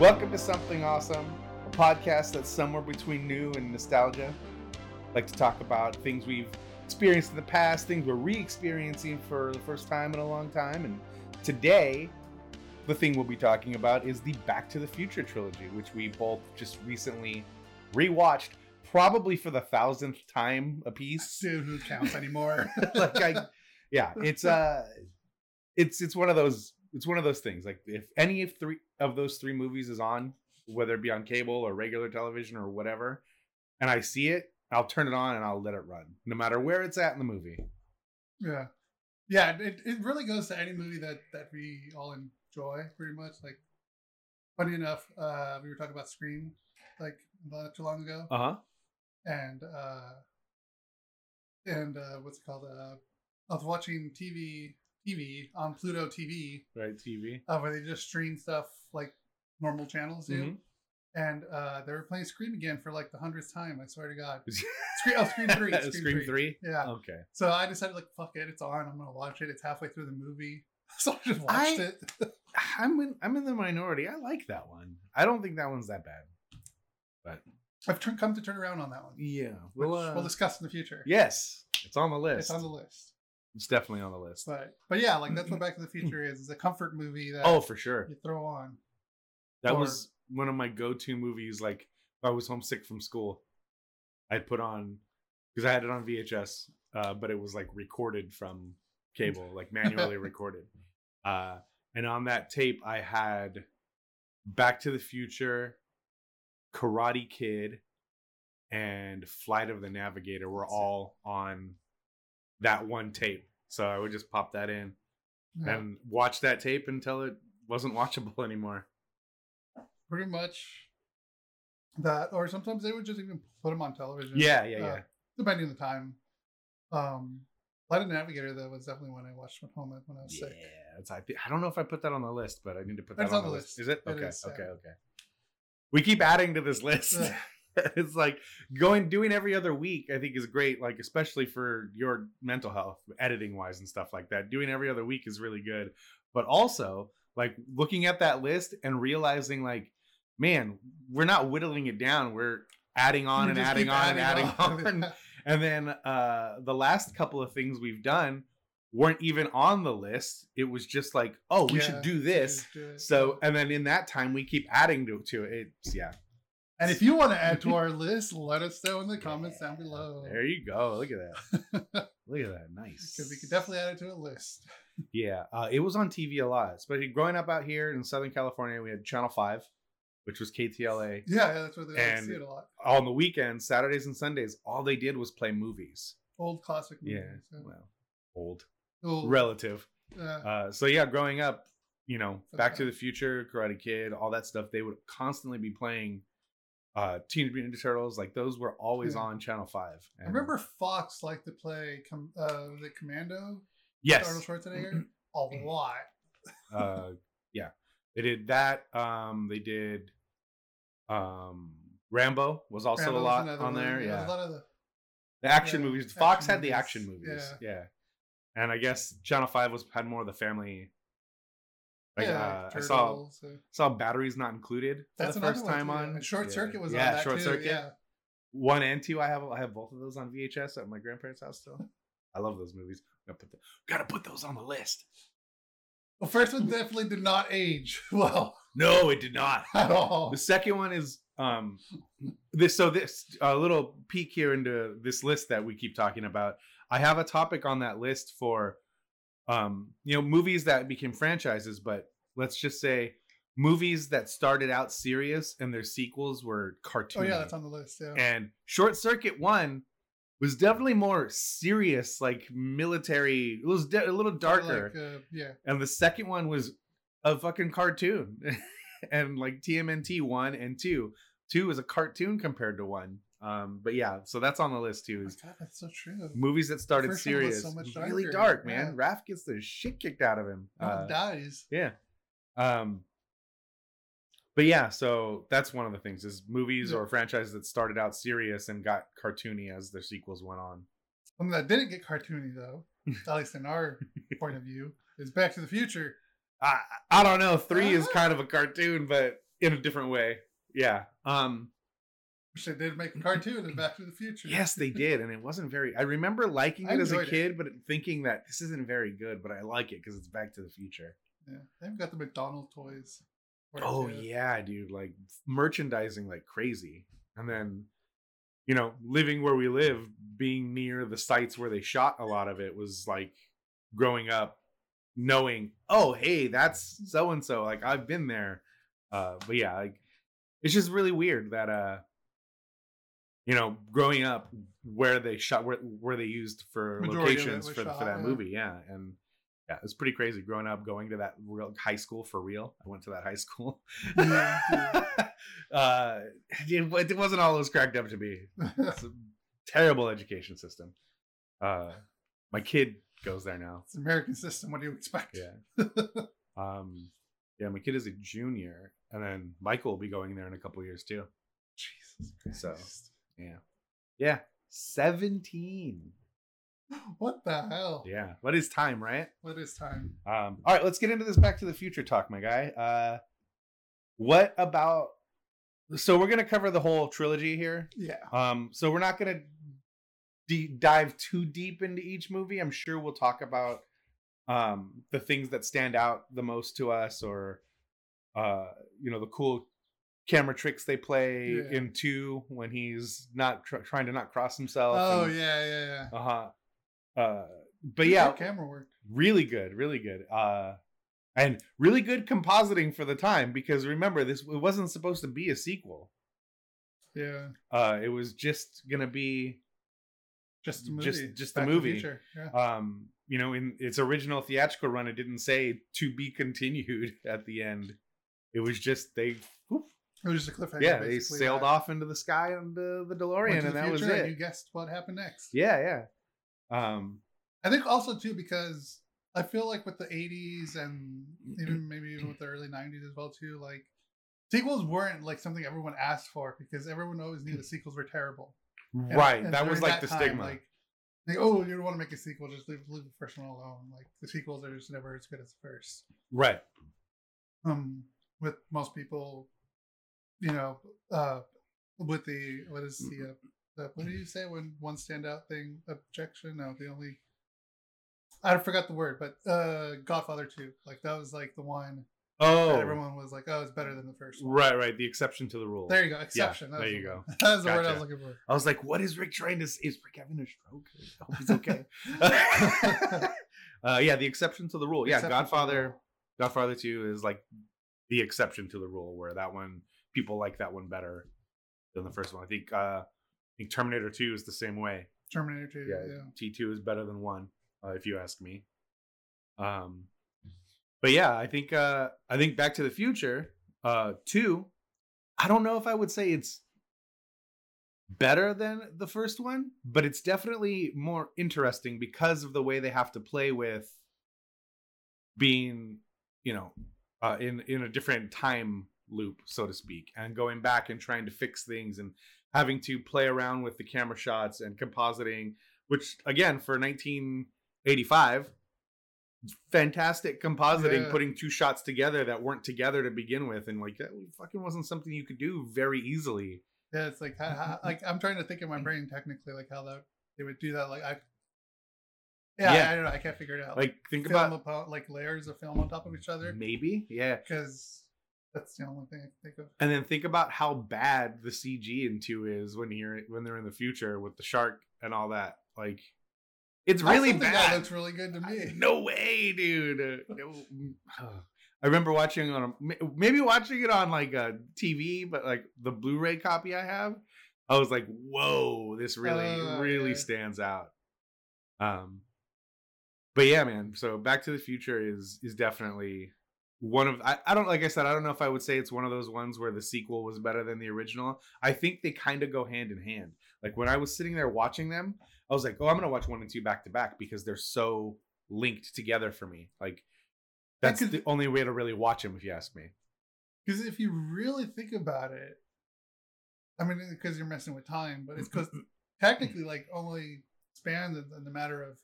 Welcome to Something Awesome, a podcast that's somewhere between new and nostalgia. I like to talk about things we've experienced in the past, things we're re experiencing for the first time in a long time. And today, the thing we'll be talking about is the Back to the Future trilogy, which we both just recently rewatched, probably for the thousandth time a piece. Dude, who counts anymore? like I, yeah, it's uh, it's it's one of those it's one of those things. Like if any of three of those three movies is on, whether it be on cable or regular television or whatever, and I see it, I'll turn it on and I'll let it run, no matter where it's at in the movie. yeah, yeah. It, it really goes to any movie that that we all enjoy, pretty much. Like, funny enough, uh, we were talking about Scream like not too long ago, Uh huh. and uh, and uh, what's it called? Uh, I was watching TV TV on Pluto TV, Right, TV. uh, where they just stream stuff like normal channels do. Mhm. And uh, they were playing Scream again for like the hundredth time. I swear to God. Scream, oh, Scream three. Scream, Scream three. three. Yeah. Okay. So I decided, like, fuck it, it's on. I'm gonna watch it. It's halfway through the movie, so I just watched I- it. I'm in. I'm in the minority. I like that one. I don't think that one's that bad. But I've turned, come to turn around on that one, yeah, we'll, uh, we'll discuss in the future. yes, it's on the list. it's on the list. It's definitely on the list. But but yeah, like that's what Back to the Future is. It's a comfort movie that Oh, for sure. you throw on. That Or- was one of my go-to movies. Like if I was homesick from school, I'd put on because I had it on VHS, uh, but it was like recorded from cable, like manually recorded. Uh, and on that tape, I had Back to the Future, Karate Kid, and Flight of the Navigator were all on that one tape. So I would just pop that in Yeah, and watch that tape until it wasn't watchable anymore. pretty much that. Or sometimes they would just even put them on television. Yeah, yeah, uh, yeah. depending on the time. Um, Flight of the Navigator though was definitely when I watched at home when I was sick. Yeah, sick. it's, I, I don't know if I put that on the list, but I need to put that It's on, on the the list. list. Is it? It Okay, is, okay, yeah. okay. We keep adding to this list. It's like going doing every other week. I think is great, like especially for your mental health, editing wise and stuff like that. Doing every other week is really good, but also like looking at that list and realizing like, man, we're not whittling it down. We're adding on and adding keep on and adding on. And then uh the last couple of things we've done weren't even on the list. It was just like, oh, we should do this. do. So and then in that time we keep adding to, to it. It's yeah. And if you want to add to our list, let us know in the comments down below. There you go. Look at that. Look at that. Nice. Because we could definitely add it to a list. Yeah. Uh, it was on TV a lot, especially growing up out here in Southern California. We had Channel 5, which was KTLA. Yeah, yeah that's where they And- see it a lot. On the weekends, Saturdays and Sundays, all they did was play movies. Old classic Yeah. movies. Yeah. Well, old. Old, Relative. yeah. Uh, so yeah, growing up, you know, Back to the Future, Karate Kid, all that stuff, they would constantly be playing uh Teenage Mutant Ninja Turtles. Like those were always Yeah. on Channel Five. I remember Fox liked to play com- uh, the Commando, Yes, Arnold Schwarzenegger, a lot. uh, yeah, they did that. Um, they did. Um, Rambo was also Rambo a lot on there. Yeah, a lot of the the action yeah, movies. Fox action had the movies. action movies. Yeah. and I guess Channel Five was had more of the family. Like yeah, uh, I saw uh, saw batteries not included That's the first time too, on And Short Yeah. Circuit was yeah on that short too. circuit Yeah, one and two I have I have both of those on VHS at my grandparents' house still. I love those movies. Gotta put, the, gotta put those on the list. well, first one definitely did not age well No, it did not. at all. The second one is um this so this a little peek here into this list that we keep talking about. I have a topic on that list for um you know movies that became franchises, but let's just say movies that started out serious and their sequels were cartoon. Oh yeah, that's on the list. Yeah, and Short Circuit One was definitely more serious, like military. It was de- a little darker, Like, uh, yeah, and the second one was a fucking cartoon, and like TMNT one and two. Two is a cartoon compared to one. Um, but yeah, so that's on the list too. Oh God, that's so true. movies that started serious, so much really dark, man. yeah. Raph gets the shit kicked out of him. Uh, dies. yeah. Um but yeah, so that's one of the things is movies Yeah. or franchises that started out serious and got cartoony as their sequels went on. Something that didn't get cartoony though, at least in our point of view, is Back to the Future. I I don't know. 3 is Uh-huh. kind of a cartoon, but in a different way. Yeah. Um Wish they did make a cartoon in Back to the Future. yes, they did and it wasn't very I remember liking I it as a enjoyed it. kid but thinking that this isn't very good, but I like it cuz it's back to the future. Yeah, they've got the McDonald toys. Oh yeah, dude, like merchandising like crazy. And then you know, living where we live, being near the sites where they shot a lot of it was like growing up knowing, oh, hey, that's so and so. Like I've been there. Uh but yeah, like it's just really weird that uh you know, growing up where they shot where where they used for Majority locations for, shot, for that yeah. movie, yeah. And yeah, it's pretty crazy growing up, going to that real high school for real. I went to that high school. Yeah, uh, it, it wasn't all it was cracked up to be. It's a terrible education system. Uh, my kid goes there now. It's an American system. What do you expect? Yeah. Um, yeah, my kid is a junior, and then Michael will be going there in a couple years too. Jesus Christ. So- Christ. Yeah, yeah, seventeen. What the hell? Yeah, what is time, right? What is time? Um, all right, let's get into this Back to the Future talk, my guy. Uh, what about? So we're gonna cover the whole trilogy here. Yeah. Um, so we're not gonna de- dive too deep into each movie. I'm sure we'll talk about um the things that stand out the most to us, or uh, you know, the cool camera tricks they play Yeah. in two when he's not tr- trying to not cross himself. Oh and- yeah, yeah, yeah. uh huh. Uh, but yeah, camera work. really good really good uh and really good compositing for the time because remember this it wasn't supposed to be a sequel Yeah. uh it was just gonna be Just a movie. Just- just Back the movie. Yeah. um you know in its original theatrical run it didn't say to be continued at the end it was just they whoop, It was just a cliffhanger. yeah they sailed that off into the sky on the, the delorean to and that was it and You guessed what happened next. yeah yeah um I think also too because I feel like with the '80s and even maybe even with the early '90s as well too, like sequels weren't like something everyone asked for because everyone always knew the sequels were terrible. And- right and that was like the time, stigma Like, like, oh, you don't want to make a sequel, just leave, leave the first one alone. Like the sequels are just never as good as the first. right Um, with most people, you know, uh, with the what is the, uh, the what do you say when one standout thing objection? No, the only I forgot the word, but uh, Godfather Two, like that was like the one oh that everyone was like, oh, it's better than the first one. right right the exception to the rule There you go, exception. that there you go. That's the word I was looking for. I was like, what is Rick trying to say? Is Rick having a stroke? I hope he's okay. uh, yeah, the exception to the rule. Yeah, Exception the Godfather. Godfather 2 is like the exception to the rule where that one, people like that one better than the first one. I think, uh, I think Terminator 2 is the same way. Terminator Two. Yeah, Yeah. T2 is better than 1, uh, if you ask me. Um, but yeah, I think, uh, I think Back to the Future, uh, 2, I don't know if I would say it's better than the first one, but it's definitely more interesting because of the way they have to play with being, you know, uh, in in a different time loop, so to speak, and going back and trying to fix things and having to play around with the camera shots and compositing, which again for 1985 fantastic compositing Yeah. putting two shots together that weren't together to begin with and like that fucking wasn't something you could do very easily Yeah, it's like how, how, like I'm trying to think in my brain technically like how that they would do that. Like I, yeah, Yeah. I, don't know. I can't figure it out. like think film about upon, like layers of film on top of each other maybe yeah because that's the only thing I can think of. and then think about how bad the cg in 2 is when you're when they're in the future with the shark and all that like it's really think That bad looks really good to me. no way dude Uh, no. i remember watching on a, maybe watching it on like a tv but like the blu-ray copy i have i was like whoa this really Oh, really yeah. stands out um but yeah man so back to the future is is definitely one of I, I don't like i said i don't know if i would say it's one of those ones where the sequel was better than the original. I think they kind of go hand in hand. Like when i was sitting there watching them i was like oh i'm gonna watch one and two back to back because they're so linked together for me. Like that's the only way to really watch them if you ask me. Because if you really think about it, I mean, uh, because you're messing with time, but it's because technically, like, only spans in, in the matter of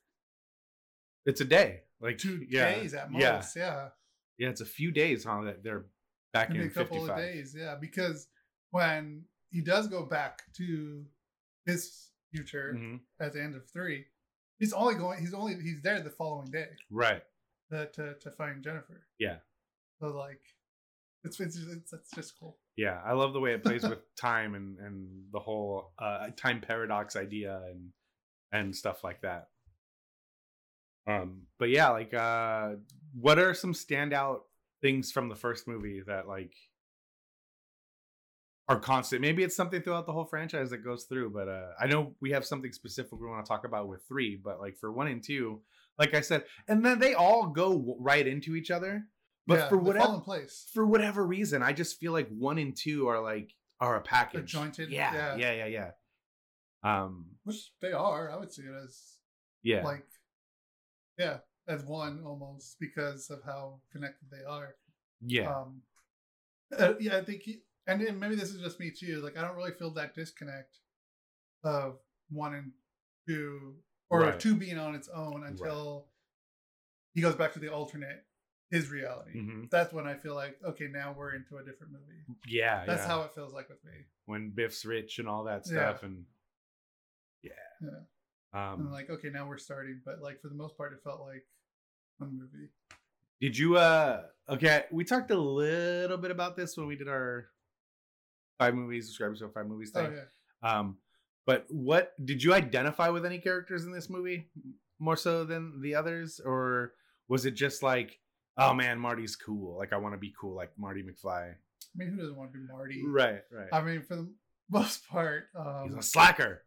it's a day. Like two yeah, days at most. yeah Yeah. Yeah it's a few days huh that they're back in a couple 55. of days. Yeah, because when he does go back to his future Mhm. at the end of three, he's only going. He's only he's there the following day Right. to to, to find Jennifer. Yeah. So like, it's it's it's, it's just cool. Yeah, I love the way it plays with time and and the whole uh, time paradox idea and and stuff like that. Um, but yeah, like, uh, what are some standout things from the first movie that like are constant? Maybe it's something throughout the whole franchise that goes through, but uh, I know we have something specific we want to talk about with three. But like for one and two, like I said, and then they all go w- right into each other. But yeah, for whatever place. for whatever reason, I just feel like one and two are like are a package. jointed, Yeah, yeah. yeah, yeah, yeah. Um, Which they are. I would see it as yeah, like, yeah, as one almost because of how connected they are. yeah, Um, uh, yeah, I think, he, and then maybe this is just me too. Like, I don't really feel that disconnect of one and two, or Right. two being on its own until he goes back to the alternate, his reality. Mhm. That's when I feel like, okay, now we're into a different movie. yeah. That's yeah. how it feels like with me. when Biff's rich and all that Yeah. stuff, and yeah, Yeah. Um, like, okay, now we're starting, but like for the most part, it felt like one movie. did you? uh Okay, we talked a little bit about this when we did our five movies, subscribers to five movies Oh thing. yeah. Um, but what did you identify with any characters in this movie more so than the others, or was it just like, oh man, Marty's cool. Like I want to be cool, like Marty McFly. I mean, who doesn't want to be Marty? Right, right. I mean, for the most part, um, He's a slacker.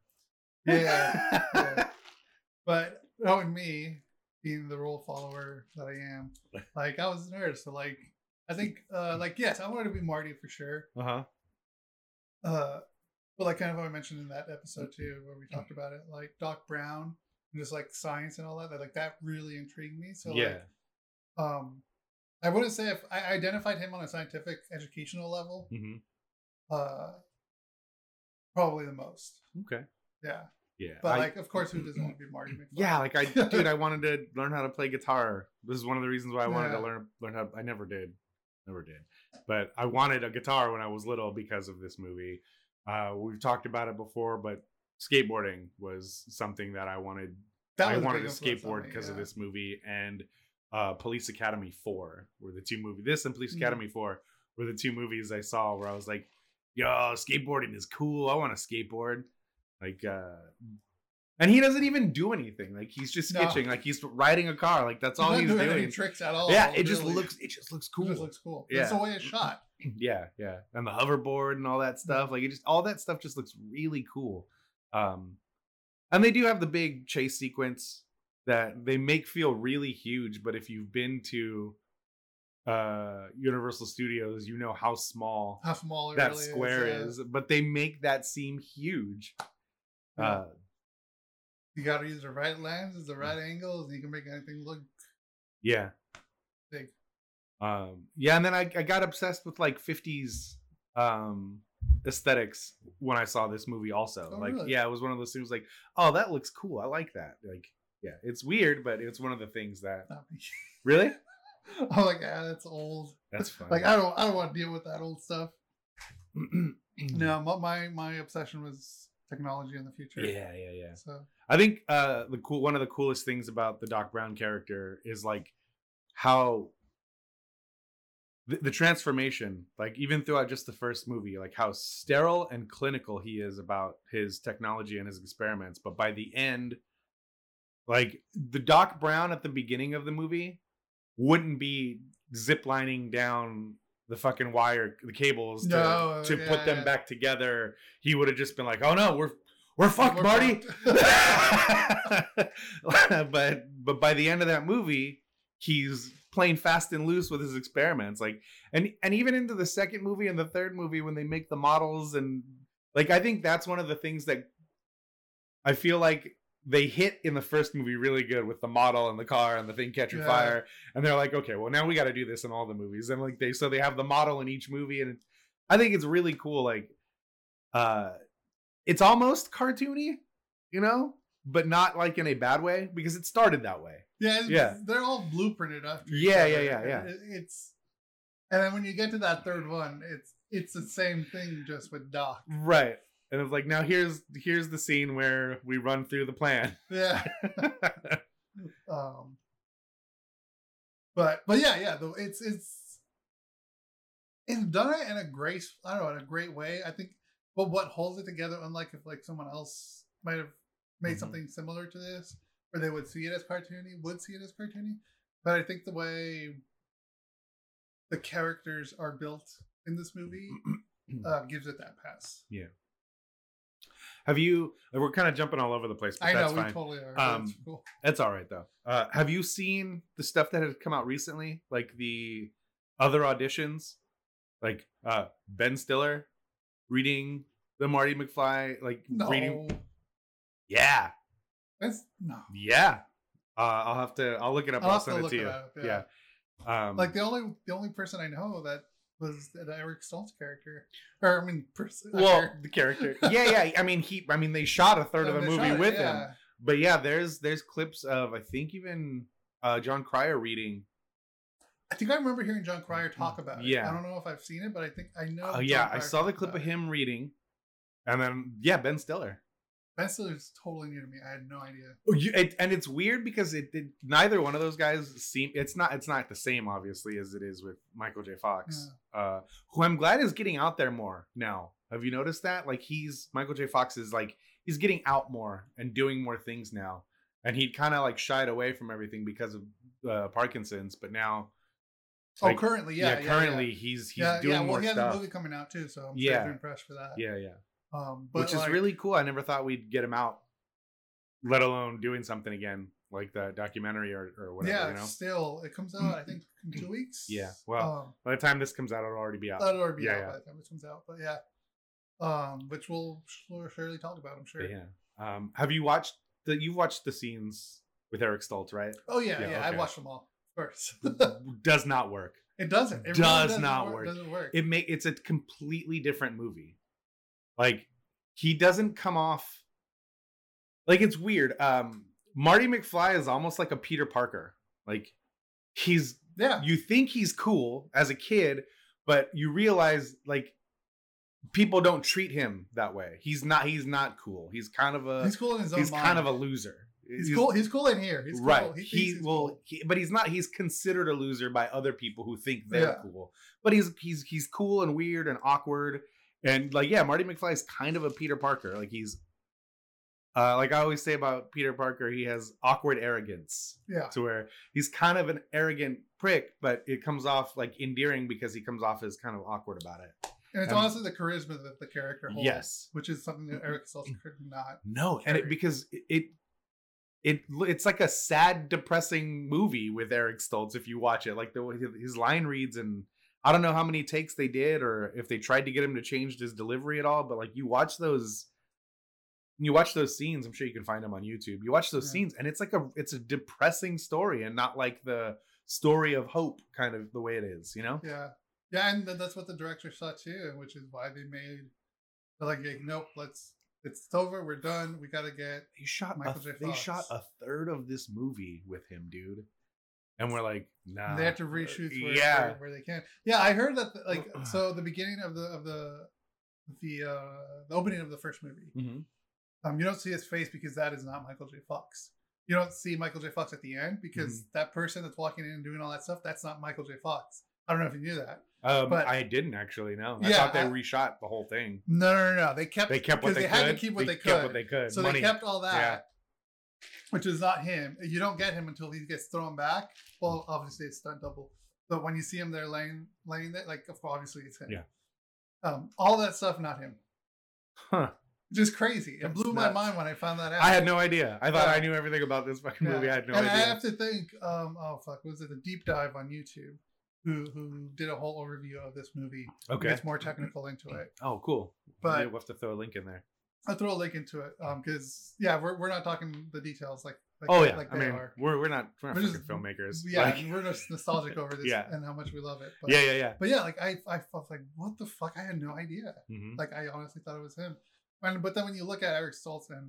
Yeah, yeah. but knowing me being the rule follower that I am, like I was a nerd, so like I think uh like yes, I wanted to be Marty for sure. Uh huh. Uh but like kind of how I mentioned in that episode too, where we talked about it, like Doc Brown and just like science and all that, like that really intrigued me. So yeah. like um I wouldn't say if I identified him on a scientific educational level, hmm uh probably the most. Okay. Yeah. Yeah. But I- like of course who doesn't want to be Marty McFly? yeah, like I, dude, I wanted to learn how to play guitar. This is one of the reasons why I wanted Yeah. to learn learn how. I never did, never did. But I wanted a guitar when I was little because of this movie. Uh, we've talked about it before, but skateboarding was something that I wanted That I a wanted to skateboard because of this movie and uh, Police Academy Four were the two movies. This and Police Mm. Academy Four were the two movies I saw where I was like, "Yo, skateboarding is cool. I want to skateboard." Like, uh, and he doesn't even do anything. Like he's just No. sketching. Like he's riding a car. Like that's He's all he's doing any doing. tricks at all. yeah, it just really. looks. It just looks It cool. just looks cool. Yeah. That's the way it's shot. yeah, yeah, and the hoverboard and all that stuff. Like it just all that stuff just looks really cool. Um, and they do have the big chase sequence that they make feel really huge. But if you've been to uh Universal Studios, you know how small How small it that really square is. is. But they make that seem huge. Yeah. Uh, You got to use the right lenses, the right angles, and you can make anything look yeah. big. um yeah and then I, I got obsessed with like 50s um aesthetics when i saw this movie also Oh, like really? yeah it was one of those things like oh that looks cool i like that like yeah it's weird but it's one of the things that really I'm like, ah, that's old. that's fine Like I don't, I don't want to deal with that old stuff. Mm. No, my my, my obsession was technology in the future. yeah yeah yeah So i think uh the cool one of the coolest things about the doc brown character is like how the, the transformation like even throughout just the first movie like how sterile and clinical he is about his technology and his experiments but by the end like the doc brown at the beginning of the movie wouldn't be ziplining down the fucking wire the cables to, No, to yeah, put them yeah. back together he would have just been like oh no we're we're fucked We're marty fucked. but but by the end of that movie he's playing fast and loose with his experiments like and and even into the second movie and the third movie when they make the models and like i think that's one of the things that i feel like they hit in the first movie really good with the model and the car and the thing catching Yeah. fire and they're like okay well now we got to do this in all the movies and like they so they have the model in each movie and i think it's really cool like uh it's almost cartoony you know but not like in a bad way because it started that way yeah, Yeah. They're all blueprinted after. each Yeah, yeah, yeah, yeah. It- it's And then when you get to that third one, it's it's the same thing just with Doc. Right. And it's like now here's here's the scene where we run through the plan. Yeah. um but but yeah, yeah, though it's it's it's done it in a great I don't know, in a great way. I think but what holds it together, unlike if like someone else might have made Mhm. something similar to this, or they would see it as cartoony, would see it as cartoony. But I think the way the characters are built in this movie uh, gives it that pass. Have you we're kind of jumping all over the place, but I know that's we fine. totally are. Um, That's cool. That's all right though. Uh, have you seen the stuff that had come out recently, like the other auditions, like uh, Ben Stiller reading the Marty McFly, like No, reading? Yeah, that's no. yeah. Uh, I'll have to. I'll look it up. I'll I'll, send it to you. up, yeah. yeah. Um, Like the only the only person I know that was the Eric Stoltz character, or I mean, person. well, the character. Yeah, yeah. I mean, he. I mean, they shot a third of the movie it, with him. But yeah, there's there's clips of I think even uh, Jon Cryer reading. I think I remember hearing Jon Cryer talk about it. Yeah. I don't know if I've seen it, but I think I know. Oh John yeah, I saw the clip of it. him reading, and then yeah, Ben Stiller. Stiller's totally new to me. I had no idea. Oh, You, it, and it's weird because it, it neither one of those guys seem it's not it's not the same obviously as it is with Michael J. Fox, uh, who I'm glad is getting out there more now. Have you noticed that? Like he's Michael J. Fox is like he's getting out more and doing more things now, and he'd kind of like shied away from everything because of uh, Parkinson's, but now Oh, Like, currently, yeah, yeah, currently yeah. he's he's yeah, doing yeah. Well, more he has stuff. a movie coming out too, so I'm Yeah. super impressed for that. Yeah, yeah. Um, but which is like, really cool. I never thought we'd get him out, let alone doing something again like the documentary or, or whatever. yeah. you know? Still, it comes out I think in two weeks. Yeah, well, um, By the time this comes out, it'll already be out. that'll already be Yeah, out yeah. by the time this comes out. But yeah, um, which we'll sure- surely talk about. I'm sure. But yeah. Um, have you watched the? You've watched the scenes with Eric Stoltz, right? Oh yeah, Yeah, yeah. I watched them all first. Does not work. it doesn't. It Does doesn't not work. work. Doesn't work. It make it's a completely different movie. Like he doesn't come off. Like it's weird. Um, Marty McFly is almost like a Peter Parker. Like he's yeah. you think he's cool as a kid, but you realize like people don't treat him that way. He's not. He's not cool. He's kind of a. He's cool in his own He's mind. kind of a loser. He's, cool. He's cool in here. He's cool. right. He, He, he's well, cool. he, but he's not. He's considered a loser by other people who think they're Yeah. cool. But he's he's he's cool and weird and awkward and like yeah, Marty McFly is kind of a Peter Parker. Like he's. Uh, like I always say about Peter Parker, he has awkward arrogance Yeah. to where he's kind of an arrogant prick, but it comes off like endearing because he comes off as kind of awkward about it. And it's Um, honestly the charisma that the character holds. Yes. Which is something that Eric Stoltz could not. No, and it because it, it it it's like a sad, depressing movie with Eric Stoltz if you watch it. Like the his line reads, and I don't know how many takes they did or if they tried to get him to change his delivery at all. But like you watch those, you watch those scenes. I'm sure you can find them on YouTube. You watch those Yeah. scenes, and it's like a it's a depressing story, and not like the story of hope kind of the way it is. You know? Yeah. Yeah, and th- that's what the director saw too, which is why they made they're like, nope, let's it's over, we're done, we gotta get He shot a, Michael J. they shot a third of this movie with him, dude. And we're like, nah. they have to reshoot where, yeah. where, where they can. Yeah, I heard that like so the beginning of the of the the uh the opening of the first movie. Mhm. Um you don't see his face because that is not Michael J. Fox. You don't see Michael J. Fox at the end because Mm-hmm. that person that's walking in and doing all that stuff, that's not Michael J. Fox. I don't know if you knew that. Um, But- I didn't actually. No, I Yeah, thought they I- reshot the whole thing. No, no, no, no. They kept They kept what because they, had could. to keep what they, kept could. what they could. So Money. they kept all that, Yeah. Which is not him. You don't get him until he gets thrown back. Well, obviously it's stunt double, but when you see him there laying laying there, like of course, obviously it's him. Yeah. Um, all that stuff, not him. Huh. Just crazy. It That's blew my mind when I found that out. I had no idea. I thought Yeah. I knew everything about this fucking Yeah. movie. I had no and I have to think. Um, oh fuck, was it a deep dive on YouTube? Who who did a whole overview of this movie? okay. Gets more technical into it. Oh, cool. But- we'll have to throw a link in there. I'll throw a link into it. Um, because yeah, we're we're not talking the details like. like oh yeah. like I mean, are. we're we're not we're not We're just- filmmakers. Yeah, Like- we're just nostalgic over this Yeah. and how much we love it. But, yeah, yeah, yeah. But yeah, like I, I felt like, what the fuck? I had no idea. Mhm. Like I honestly thought it was him. And but then when you look at Eric Stoltz and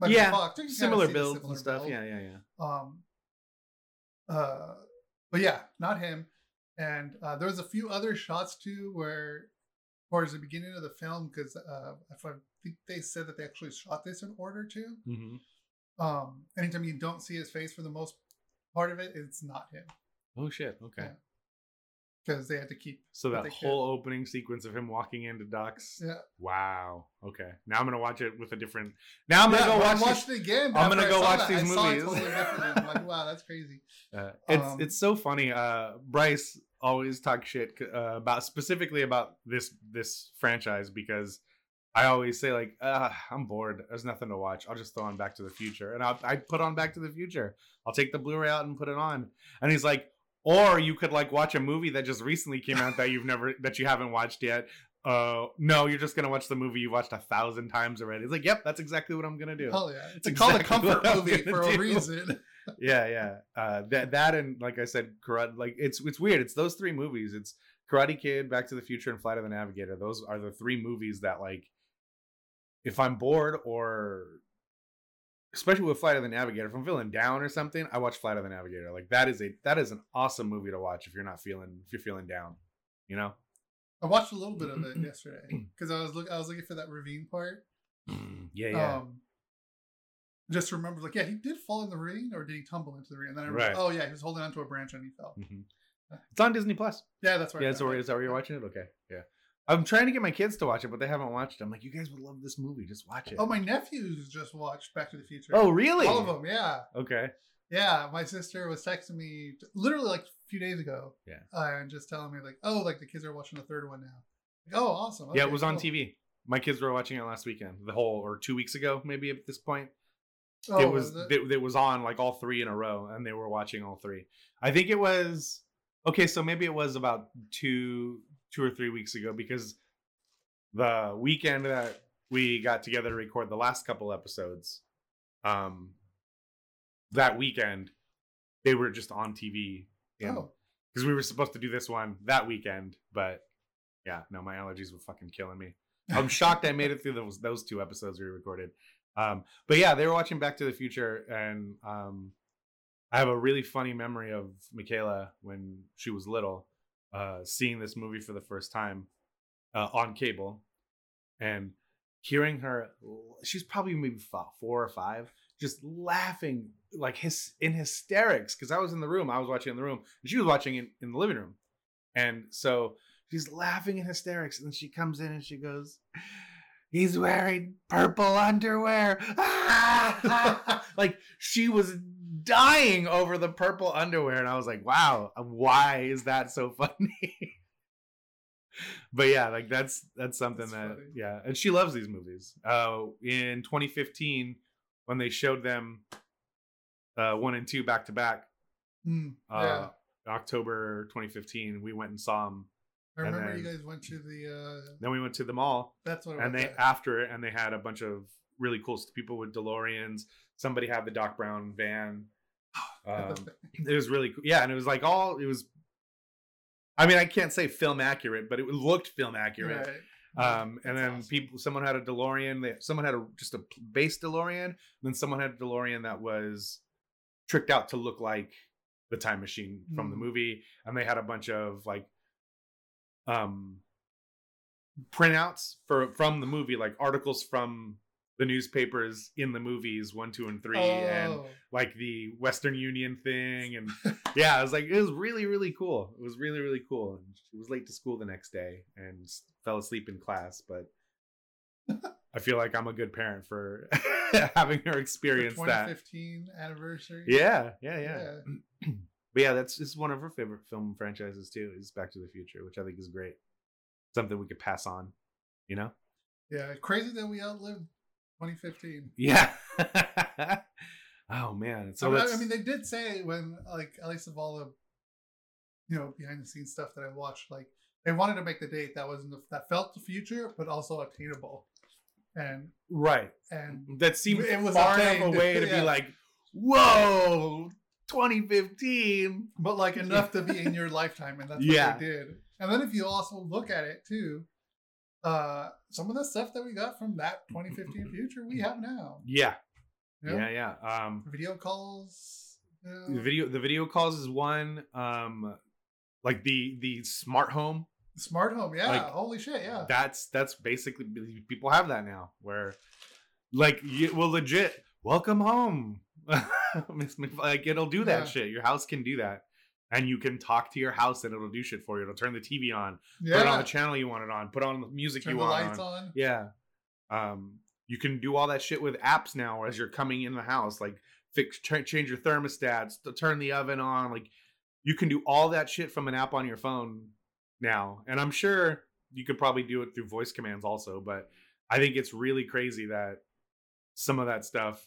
Michael Yeah, Fox, you Similar builds similar and stuff. build. Yeah, yeah, yeah. Um. Uh, but yeah, not him. and uh, there was a few other shots too where towards the beginning of the film because uh, if I think they said that they actually shot this in order to. Mm-hmm. Um, anytime you don't see his face for the most part of it, it's not him Oh shit. Okay. Yeah. because they had to keep. So that they could. whole opening sequence of him walking into Doc's. Yeah, Wow. Okay. Now I'm gonna watch it with a different. Now I'm gonna Yeah, go I watch. it again. I'm gonna go watch that, these I movies. totally. I'm like, wow, that's crazy. Uh, it's Um, it's so funny. Uh, Bryce always talk shit uh, about specifically about this this franchise because I always say like uh, I'm bored. There's nothing to watch. I'll just throw on Back to the Future, and I'll, I put on Back to the Future. I'll take the Blu-ray out and put it on. And he's like, or you could like watch a movie that just recently came out that you've never that you haven't watched yet. Uh, no, you're just gonna watch the movie you watched a thousand times already. It's like, yep, that's exactly what I'm gonna do. Hell yeah, it's That's called a comfort movie for a reason. Yeah, yeah. Uh, that that and like I said, karate. Like it's it's weird. It's those three movies. It's Karate Kid, Back to the Future, and Flight of the Navigator. Those are the three movies that like, if I'm bored or, especially with Flight of the Navigator, if I'm feeling down or something, I watch Flight of the Navigator. Like that is a that is an awesome movie to watch if you're not feeling if you're feeling down. You know. I watched a little bit of it yesterday because I was look I was looking for that ravine part. Yeah, yeah. Um, just remember, like, yeah, he did fall in the ravine, or did he tumble into the ravine? And then I Right. remember, oh yeah, he was holding onto a branch and he fell. Mhm. It's on Disney Plus. Yeah, that's right. Yeah, so is that where you're watching it? Okay, yeah. I'm trying to get my kids to watch it, but they haven't watched it. I'm like, you guys would love this movie. Just watch it. Oh, my nephews just watched Back to the Future. Oh, really? all of them. Yeah, Okay. yeah. My sister was texting me literally like a few days ago. Yeah. uh, and just telling me like, oh, like the kids are watching the third one now. Like, oh, awesome. yeah, it was on. TV. My kids were watching it last weekend, the whole or two weeks ago, maybe at this point. Oh, it was it? it, it was on like all three in a row, and they were watching all three. I think it was okay. So maybe it was about two two or three weeks ago because the weekend that we got together to record the last couple episodes, um, that weekend they were just on TV. And Oh. because we were supposed to do this one that weekend, but yeah, no, my allergies were fucking killing me. I'm shocked I made it through those those two episodes we recorded. Um, but yeah, they were watching Back to the Future, and um, I have a really funny memory of Michaela when she was little, uh, seeing this movie for the first time uh, on cable, and hearing her. She's probably maybe four or five, just laughing like his in hysterics because I was in the room. I was watching in the room, and she was watching in, in the living room, and so she's laughing in hysterics, and she comes in and she goes. He's wearing purple underwear. like she was dying over the purple underwear, and I was like, "Wow, why is that so funny?" but yeah, like that's that's something That's that funny. yeah, and she loves these movies. Uh, in 2015, when they showed them uh, one and two back to back, Mm, uh, yeah. October 2015, we went and saw them. I remember you guys went to the. uh Then we went to the mall, That's what. It and was, they yeah. after it and they had a bunch of really cool people with DeLoreans. Somebody had the Doc Brown van. Um, it was really cool. Yeah, and it was like all it was. I mean, I can't say film accurate, but it looked film accurate. Right. Um, and That's then awesome. people, someone had a DeLorean. They, someone had a just a base DeLorean. Then someone had a DeLorean that was tricked out to look like the time machine from the Mm. movie. And they had a bunch of like, um, printouts for from the movie, like articles from the newspapers in the movies one, two, and three, and Oh, like the Western Union thing, and yeah, it was like it was really really cool. It was really really cool. And she was late to school the next day and fell asleep in class, but I feel like I'm a good parent for having her experience that. 2015 anniversary. Yeah, yeah, yeah. but yeah, that's it's one of her favorite film franchises too. Is Back to the Future, which I think is great. Something we could pass on, you know? Yeah, crazy that we outlived 2015. Yeah. oh man, so I, mean, I mean, they did say when, like, at least of all the, you know, behind the scenes stuff that I watched, like, they wanted to make the date that was in the, that felt the future, but also attainable, and right. and that seemed It was far enough away to Yeah. be like, whoa, 2015. but like enough to be in your lifetime, and that's Yeah. what they did. And then if you also look at it too, uh, some of the stuff that we got from that 2015 future we have now. Yeah, You know? yeah, yeah. Um, Video calls. you know? the video, the video calls is one. Um, like the the smart home Smart home, yeah. Like, Holy shit, yeah. that's that's basically people have that now where like you well legit welcome home Miss like it'll do that Yeah. shit your house can do that and you can talk to your house and it'll do shit for you it'll turn the tv on put on yeah. the channel you want it on put on the music you want. Turn you the want lights on. on. yeah um you can do all that shit with apps now as you're coming in the house like fix ch- change your thermostats to turn the oven on like you can do all that shit from an app on your phone now and i'm sure you could probably do it through voice commands also but i think it's really crazy that some of that stuff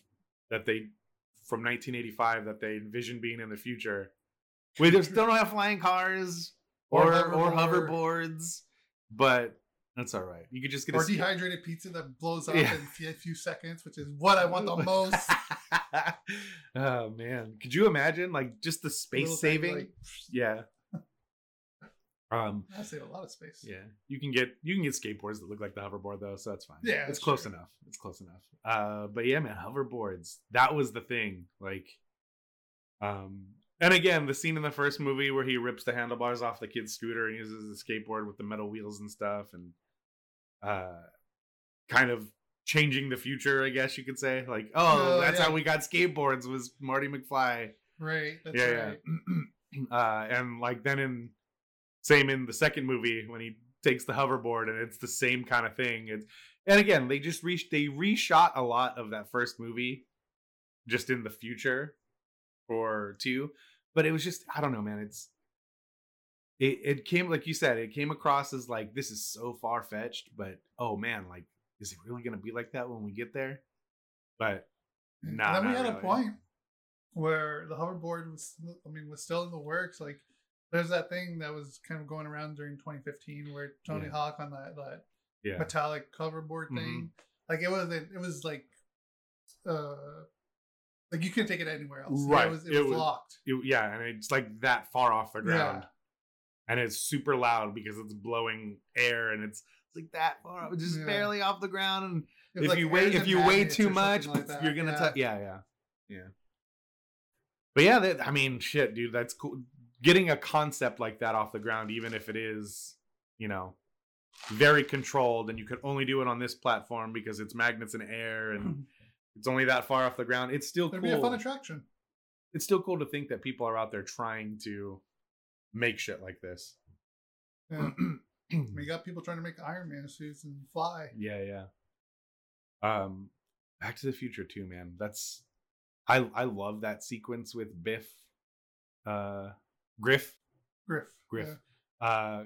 that they from 1985 that they envision being in the future. We just don't have flying cars or Or or, hoverboards but that's all right. You could just get Or a dehydrated pizza that blows up Yeah. in a few- seconds, which is what I want the most. oh man. Could you imagine like just the space saving like, yeah um I save a lot of space. yeah you can get you can get skateboards that look like the hoverboard though so that's fine Yeah, it's close sure. enough it's close enough uh but yeah man hoverboards that was the thing like um and again the scene in the first movie where he rips the handlebars off the kid's scooter and uses the skateboard with the metal wheels and stuff and uh kind of changing the future i guess you could say like oh Oh, that's yeah. how we got skateboards was marty mcfly Right. That's yeah, right. yeah. uh, and like then in same in the second movie when he takes the hoverboard and it's the same kind of thing. It's and again they just re they reshot a lot of that first movie just in the future for two, but it was just I don't know, man. It's it it came like you said, it came across as like this is so far fetched, but oh man, like is it really gonna be like that when we get there? But And Nah, then we had a point where the hoverboard was, I mean, was still in the works. Like, there's that thing that was kind of going around during 2015 where Tony Yeah. Hawk on that, that yeah, metallic hoverboard Mhm. thing. Like, it wasn't, it was like, uh, like you couldn't take it anywhere else. Right. It was, it It was was- locked. It- yeah, and it's like that far off the Yeah. ground, and it's super loud because it's blowing air, and it's, it's like that far, off, just Yeah. barely off the ground. And if like you wait, if you wait too much, like you're gonna yeah. touch. Yeah, yeah, yeah. But yeah, that, I mean, shit, dude, that's cool. Getting a concept like that off the ground, even if it is, you know, very controlled, and you could only do it on this platform because it's magnets and air, and it's only that far off the ground. It's still It'd cool be a fun attraction. it's still cool to think that people are out there trying to make shit like this. Yeah. we got people trying to make Iron Man suits and fly. yeah, yeah. Um, Back to the Future too, man. That's I I love that sequence with Biff, uh, Griff, Griff. Griff, yeah. uh,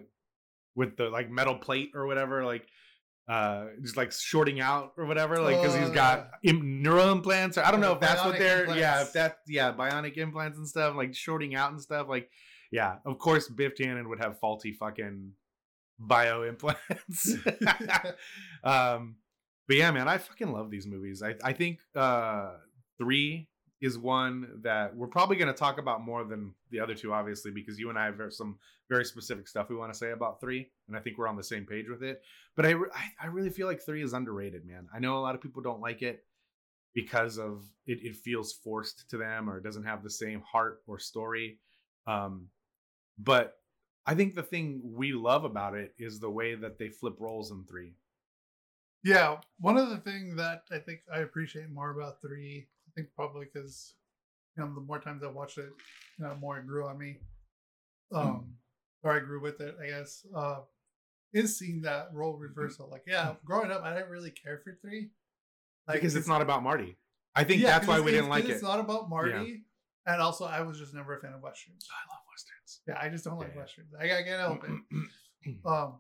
with the like metal plate or whatever, like. Uh, just like shorting out or whatever, like because he's got Im- neural implants, or I don't know if that's what they're, yeah, if that, yeah, bionic implants and stuff, like shorting out and stuff, like Yeah, of course Biff Tannen would have faulty fucking bio implants. um, but yeah, man, I fucking love these movies. I I think uh three is one that we're probably going to talk about more than the other two, obviously, because you and I have some very specific stuff we want to say about three, and I think we're on the same page with it. But I, I really feel like three is underrated, man. I know a lot of people don't like it because of it, it feels forced to them or it doesn't have the same heart or story. Um, but I think the thing we love about it is the way that they flip roles in three. Yeah, one of the things that I think I appreciate more about three, I think probably because you know the more times I watched it, you know, the more it grew on me, um, or I grew with it, I guess, uh, is seeing that role reversal. Like, yeah, growing up, I didn't really care for three, like because it's not about Marty. I think yeah, that's why we didn't like it. It's not about Marty, and also I was just never a fan of westerns. I love westerns. Yeah, I just don't like Yeah. westerns. I, I can't help it. Um,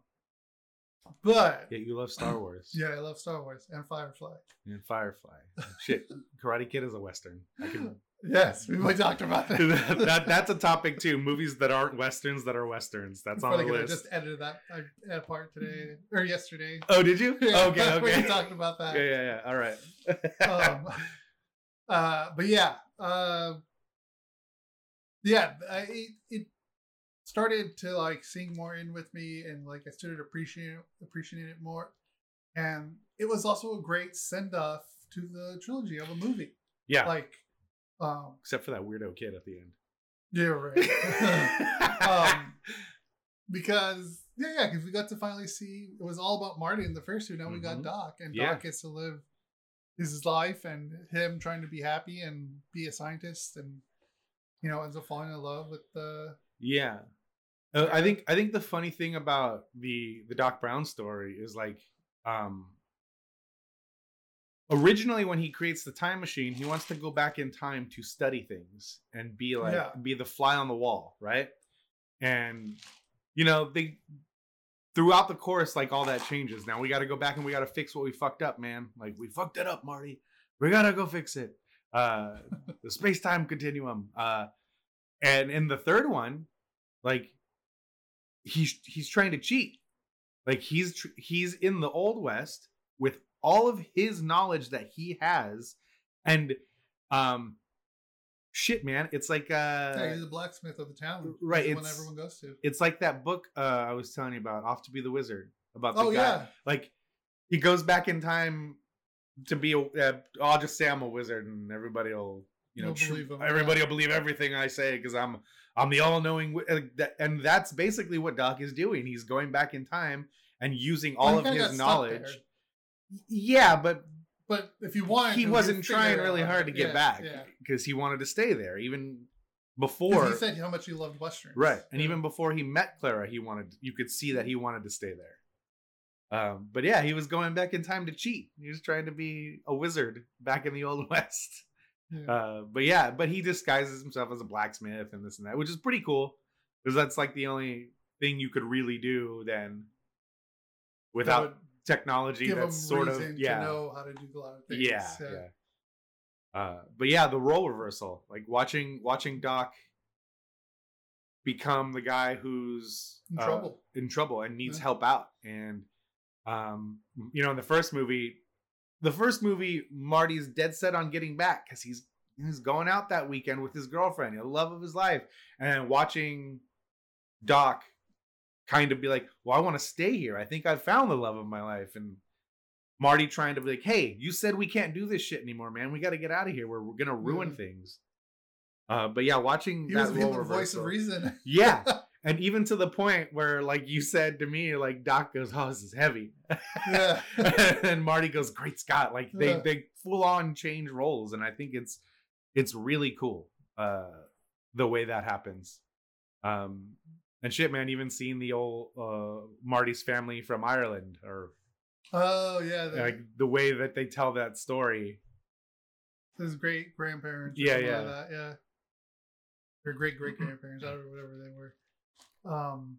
but Yeah, you love Star Wars. yeah, I love Star Wars and Firefly. And Firefly. Shit, Karate Kid is a western. I can. Yes, we we talked about that. that, that- that's a topic too. Movies that aren't westerns that are westerns. That's on Probably the list. just edited that uh, part today or yesterday. Oh, did you? Yeah, okay, we okay. talked about Yeah, that. yeah, yeah. All right. um, uh, but yeah, uh, yeah, I, it, it started to like sink more in with me, and like I started appreciating appreciating it more. And it was also a great send off to the trilogy of a movie. yeah, Like, um, except for that weirdo kid at the end. Yeah, right. um, because yeah, yeah, because we got to finally see it was all about Marty in the first two. Now we got Mhm. Doc, and Yeah. Doc gets to live his life and him trying to be happy and be a scientist, and you know ends up falling in love with the. Yeah. Uh, I think I think the funny thing about the the Doc Brown story is like um originally when he creates the time machine, he wants to go back in time to study things and be like Yeah. be the fly on the wall, right? And you know, they throughout the course like all that changes. Now we got to go back and we got to fix what we fucked up, man. Like we fucked it up, Marty. We got to go fix it. Uh the space-time continuum. Uh and in the third one, like he's he's trying to cheat like he's tr- he's in the old west with all of his knowledge that he has and um shit man it's like uh yeah, he's the blacksmith of the town. right, He's the one everyone goes to. it's like that book uh i was telling you about off to be the wizard about the Oh guy yeah, like he goes back in time to be a uh, i'll just say i'm a wizard and everybody will you know believe everybody yeah. will believe everything i say because i'm i'm the all-knowing wi- uh, and that's basically what doc is doing he's going back in time and using all of his knowledge yeah but But if you want, he wasn't trying really hard to get back Yeah, because he wanted to stay there even before he said how much he loved westerns. Right. And Yeah. even before he met Clara, he wanted you could see that he wanted to stay there. Um, but yeah, he was going back in time to cheat. He was trying to be a wizard back in the old west. Uh, but yeah, but he disguises himself as a blacksmith and this and that, which is pretty cool because that's like the only thing you could really do then without technology that's sort of yeah to know how to do a lot of things. yeah, yeah. Uh, but yeah, the role reversal, like watching watching Doc become the guy who's In uh, trouble. in trouble and needs Yeah. help out, and um, you know, in the first movie, the first movie, Marty's dead set on getting back because he's he's going out that weekend with his girlfriend, the love of his life, and watching Doc kind of be like, "Well, I want to stay here. I think I've found the love of my life," and Marty trying to be like, "Hey, you said we can't do this shit anymore, man. We got to get out of here. We're, we're gonna ruin Yeah. things." Uh, but yeah, watching He that was the voice of reason. Yeah, and even to the point where, like you said to me, like Doc goes, "Oh, this is heavy," yeah. and Marty goes, "Great Scott!" Like they Yeah. they full on change roles, and I think it's it's really cool uh, the way that happens. Um, and shit, man, even seeing the old uh, Marty's family from Ireland, or Oh yeah. The, like the way that they tell that story. his great grandparents. Yeah, yeah, yeah. Or great great grandparents, or whatever they were. Um,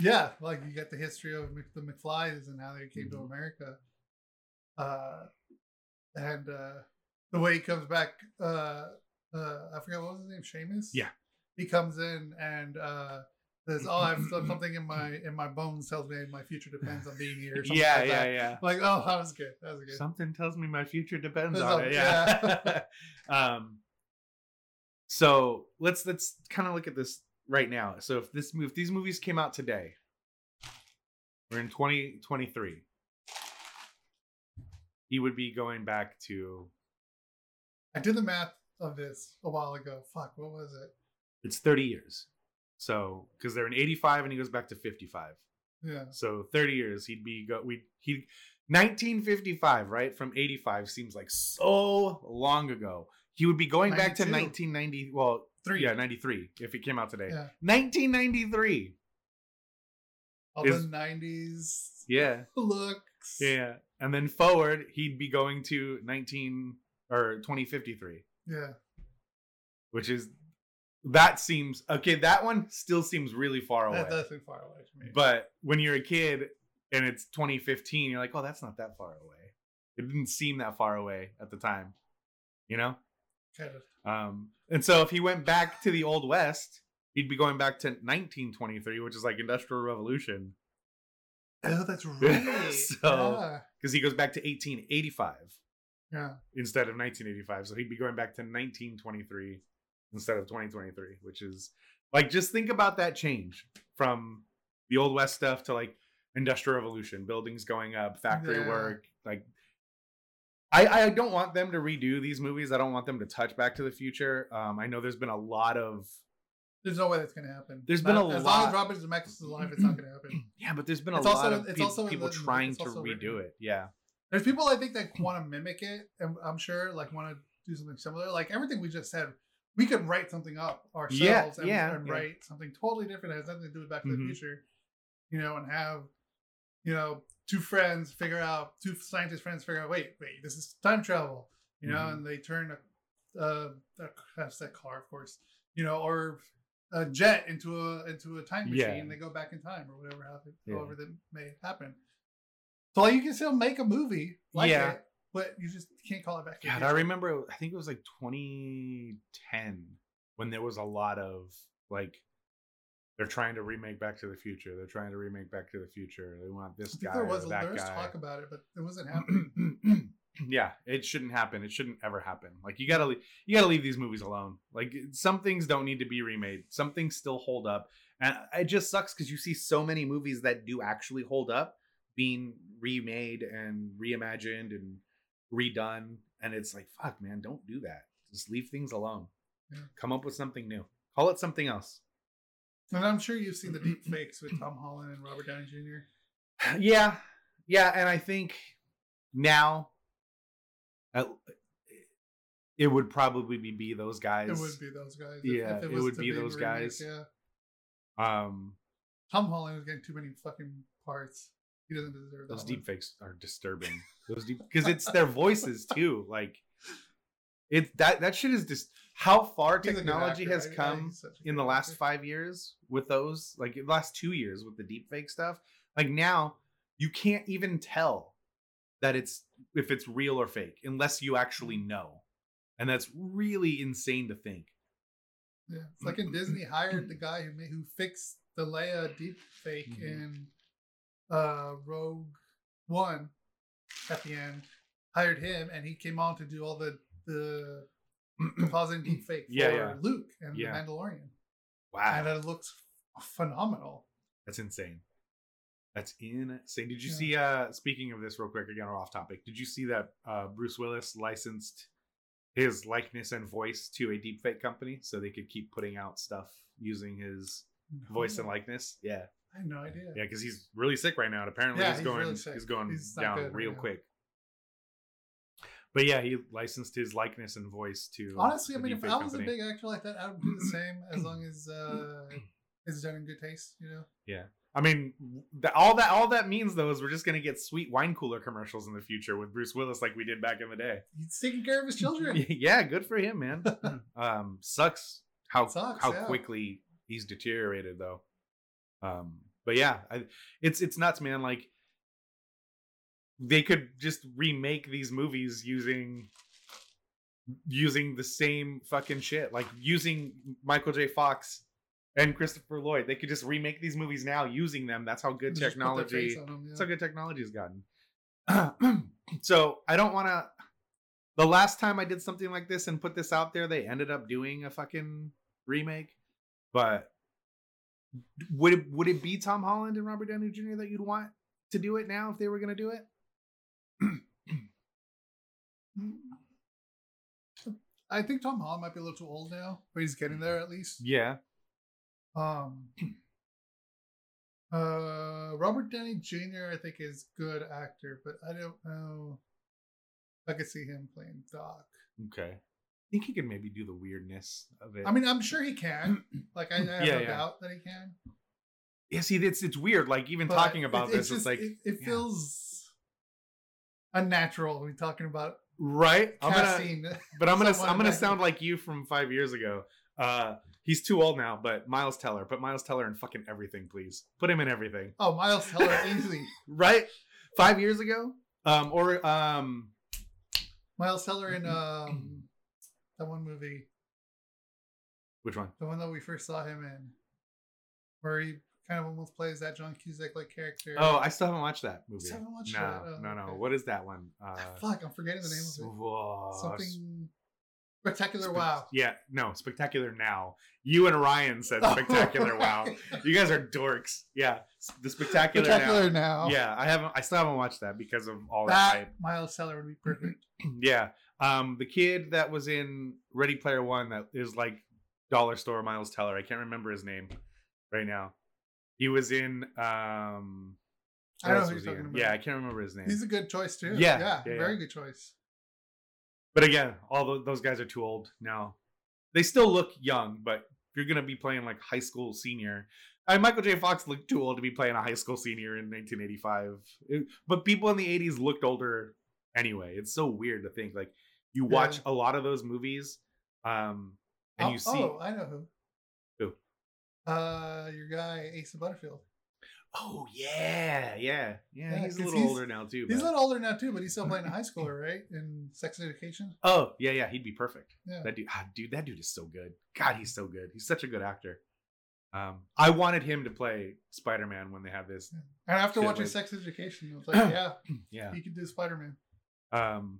yeah, like you get the history of Mc- the McFlys and how they came to Mhm. America. Uh, and uh, the way he comes back, uh, uh, I forget what was his name, Seamus. Yeah. he comes in and uh, says, "Oh, I've something in my in my bones tells me my future depends on being here." or something Yeah, like yeah, that. yeah. Like, oh, that was good. That was good. Something tells me my future depends on on- it. Yeah. um. So let's let's kind of look at this right now. So if this move, if these movies came out today, we're in 2023. He would be going back to I did the math of this a while ago. Fuck, what was it? it's 30 years. So because they're in 85 and he goes back to 55. Yeah. So 30 years he'd be go we he 1955, right? From 85 seems like so long ago. He would be going back to 1990 well, Three. yeah, 93 if it came out today. Yeah. 1993. All Is- the nineties Yeah. looks. Yeah. And then forward, he'd be going to 19 or 2053, Yeah. which is that seems okay, that one still seems really far away. That does seem far away to me. But when you're a kid and it's 2015, you're like, oh, that's not that far away. It didn't seem that far away at the time, you know? Um, and so if he went back to the Old West, he'd be going back to 1923, which is like Industrial Revolution, Oh, that's right. So- because he goes back to 1885 yeah. instead of 1985. So he'd be going back to 1923 instead of 2023, which is like just think about that change from the old west stuff to like industrial revolution, buildings going up, factory Yeah. work, like I, I don't want them to redo these movies. I don't want them to touch Back to the Future. Um, I know there's been a lot of There's no way that's gonna happen. There's Not- been a as lot- long as Robert Zemeckis is alive, it's not gonna happen. Yeah, but there's been a It's lot of it's peop- also people trying it's to also redo written. it. Yeah. There's people I think that want to mimic it, and I'm sure like want to do something similar. Like everything we just said, we could write something up ourselves Yeah, and, yeah, and yeah. write something totally different that has nothing to do with Back to Mhm. the Future, you know, and have you know two friends figure out two scientist friends figure out wait wait this is time travel, you know, Mhm. and they turn a uh a, that's that car of course, you know, or a jet into a into a time machine. Yeah. They go back in time or whatever happen, Yeah. however that may happen. So like, you can still make a movie like Yeah. it, but you just can't call it back. God, I remember. I think it was like 2010 when there was a lot of like they're trying to remake Back to the Future. They're trying to remake Back to the Future. They want this guy there or that there was guy. talk about it, but it wasn't happening. yeah, it shouldn't happen. It shouldn't ever happen. Like you gotta, le- you gotta leave these movies alone. Like some things don't need to be remade. Some things still hold up, and it just sucks because you see so many movies that do actually hold up being remade and reimagined and redone, and it's like, fuck, man, don't do that. Just leave things alone. Yeah. Come up with something new. Call it something else. And I'm sure you've seen the deep fakes with Tom Holland and Robert Downey Jr. yeah yeah and i think now uh, it would probably be, be those guys It would be those guys. Yeah, it was would be those remake, guys. Yeah, um Tom Holland is getting too many fucking parts. He doesn't deserve those deep fakes are disturbing those deep because it's their voices too like it that that shit is just how far He's technology actor. has I- come in the last actor. five years with those like the last two years with the deep fake stuff like now you can't even tell that it's if it's real or fake unless you actually know and that's really insane to think Yeah, it's like in Disney hired the guy who made, who fixed the Leia deep fake Mhm. in uh Rogue One at the end. Hired him, and he came on to do all the the composite deep fake for Yeah. Luke and Yeah. the Mandalorian, wow and it looks phenomenal. that's insane that's insane did you Yeah. see uh speaking of this real quick again we're off topic did you see that uh bruce willis licensed his likeness and voice to a deepfake company so they could keep putting out stuff using his voice and likeness yeah I had no idea. Yeah, because he's really sick right now. And apparently Yeah, he's he's going really he's, going He's down good right real quick. But yeah, he licensed his likeness and voice to Honestly, I mean, if I was company. a big actor like that, I would do the same as long as uh, it's done in good taste. You know, Yeah. I mean, the, all that all that means though is we're just gonna get sweet wine cooler commercials in the future with Bruce Willis like we did back in the day. he's taking care of his children. yeah, good for him, man. um, sucks how Sucks, how yeah. quickly he's deteriorated though. Um, but yeah, I, it's it's nuts, man. Like they could just remake these movies using using the same fucking shit, like using Michael J. Fox and Christopher Lloyd. They could just remake these movies now using them. That's how good Just technology. face on 'em, yeah. That's how good technology has gotten. so I don't want to. The last time I did something like this and put this out there, they ended up doing a fucking remake. But would it would it be Tom Holland and Robert Downey Jr. that you'd want to do it now if they were going to do it? I think Tom Holland might be a little too old now, but he's getting there at least. Yeah. Um, uh, Robert Downey Jr. I think is a good actor, but I don't know. I could see him playing Doc. Okay. I think he could maybe do the weirdness of it. I mean, I'm sure he can. Like, I, I have Yeah, no yeah. doubt that he can. yeah. See, it's it's weird. Like even But talking about it- this, just- it's like it, it yeah. feels unnatural when talking about right. I'm gonna, but I'm gonna I'm gonna sound like you from five years ago. Uh, he's too old now, but Miles Teller. Put Miles Teller in fucking everything, please. Put him in everything. Oh, Miles Teller easily. Right? Five years ago, um, or um, Miles Teller in um that one movie, which one? the one that we first saw him in, where he kind of almost plays that John Cusack like character. Oh, I still haven't watched that movie. Still haven't watched no, that? Oh, no, no. okay. What is that one? Uh, fuck, I'm forgetting the name of it. whoa, Something spectacular. Spec- Wow. Yeah, no, spectacular now. You and Ryan said spectacular. wow, you guys are dorks. Yeah, the spectacular, Spectacular now. now. Yeah, I haven't. I still haven't watched that because of all that. That hype. Miles Teller would be perfect. yeah, um, the kid that was in Ready Player One that is like dollar store Miles Teller. I can't remember his name right now. He was in. um I what know who you're in? talking about. Yeah, I can't remember his name. He's a good choice too. Yeah, yeah, yeah, very yeah. good choice. But again, all tho- those guys are too old now. They still look young, but if you're gonna be playing like high school senior, I Michael J. Fox looked too old to be playing a high school senior in 1985. It- but people in the 80s looked older anyway. It's so weird to think like you watch a lot of those movies, um, and oh, you see. oh, I know. Who? Uh, your guy Asa Butterfield. Oh yeah, yeah, yeah. Yeah, he's a little older now too. He's a little older now too, but he's still playing a high schooler, right? In Sex Education. Oh yeah, yeah. He'd be perfect. Yeah. That dude, ah, dude, that dude is so good. God, he's so good. He's such a good actor. Um, I wanted him to play Spider Man when they have this. And after watching like- Sex Education, I was like, yeah, Yeah. he could do Spider Man. Um,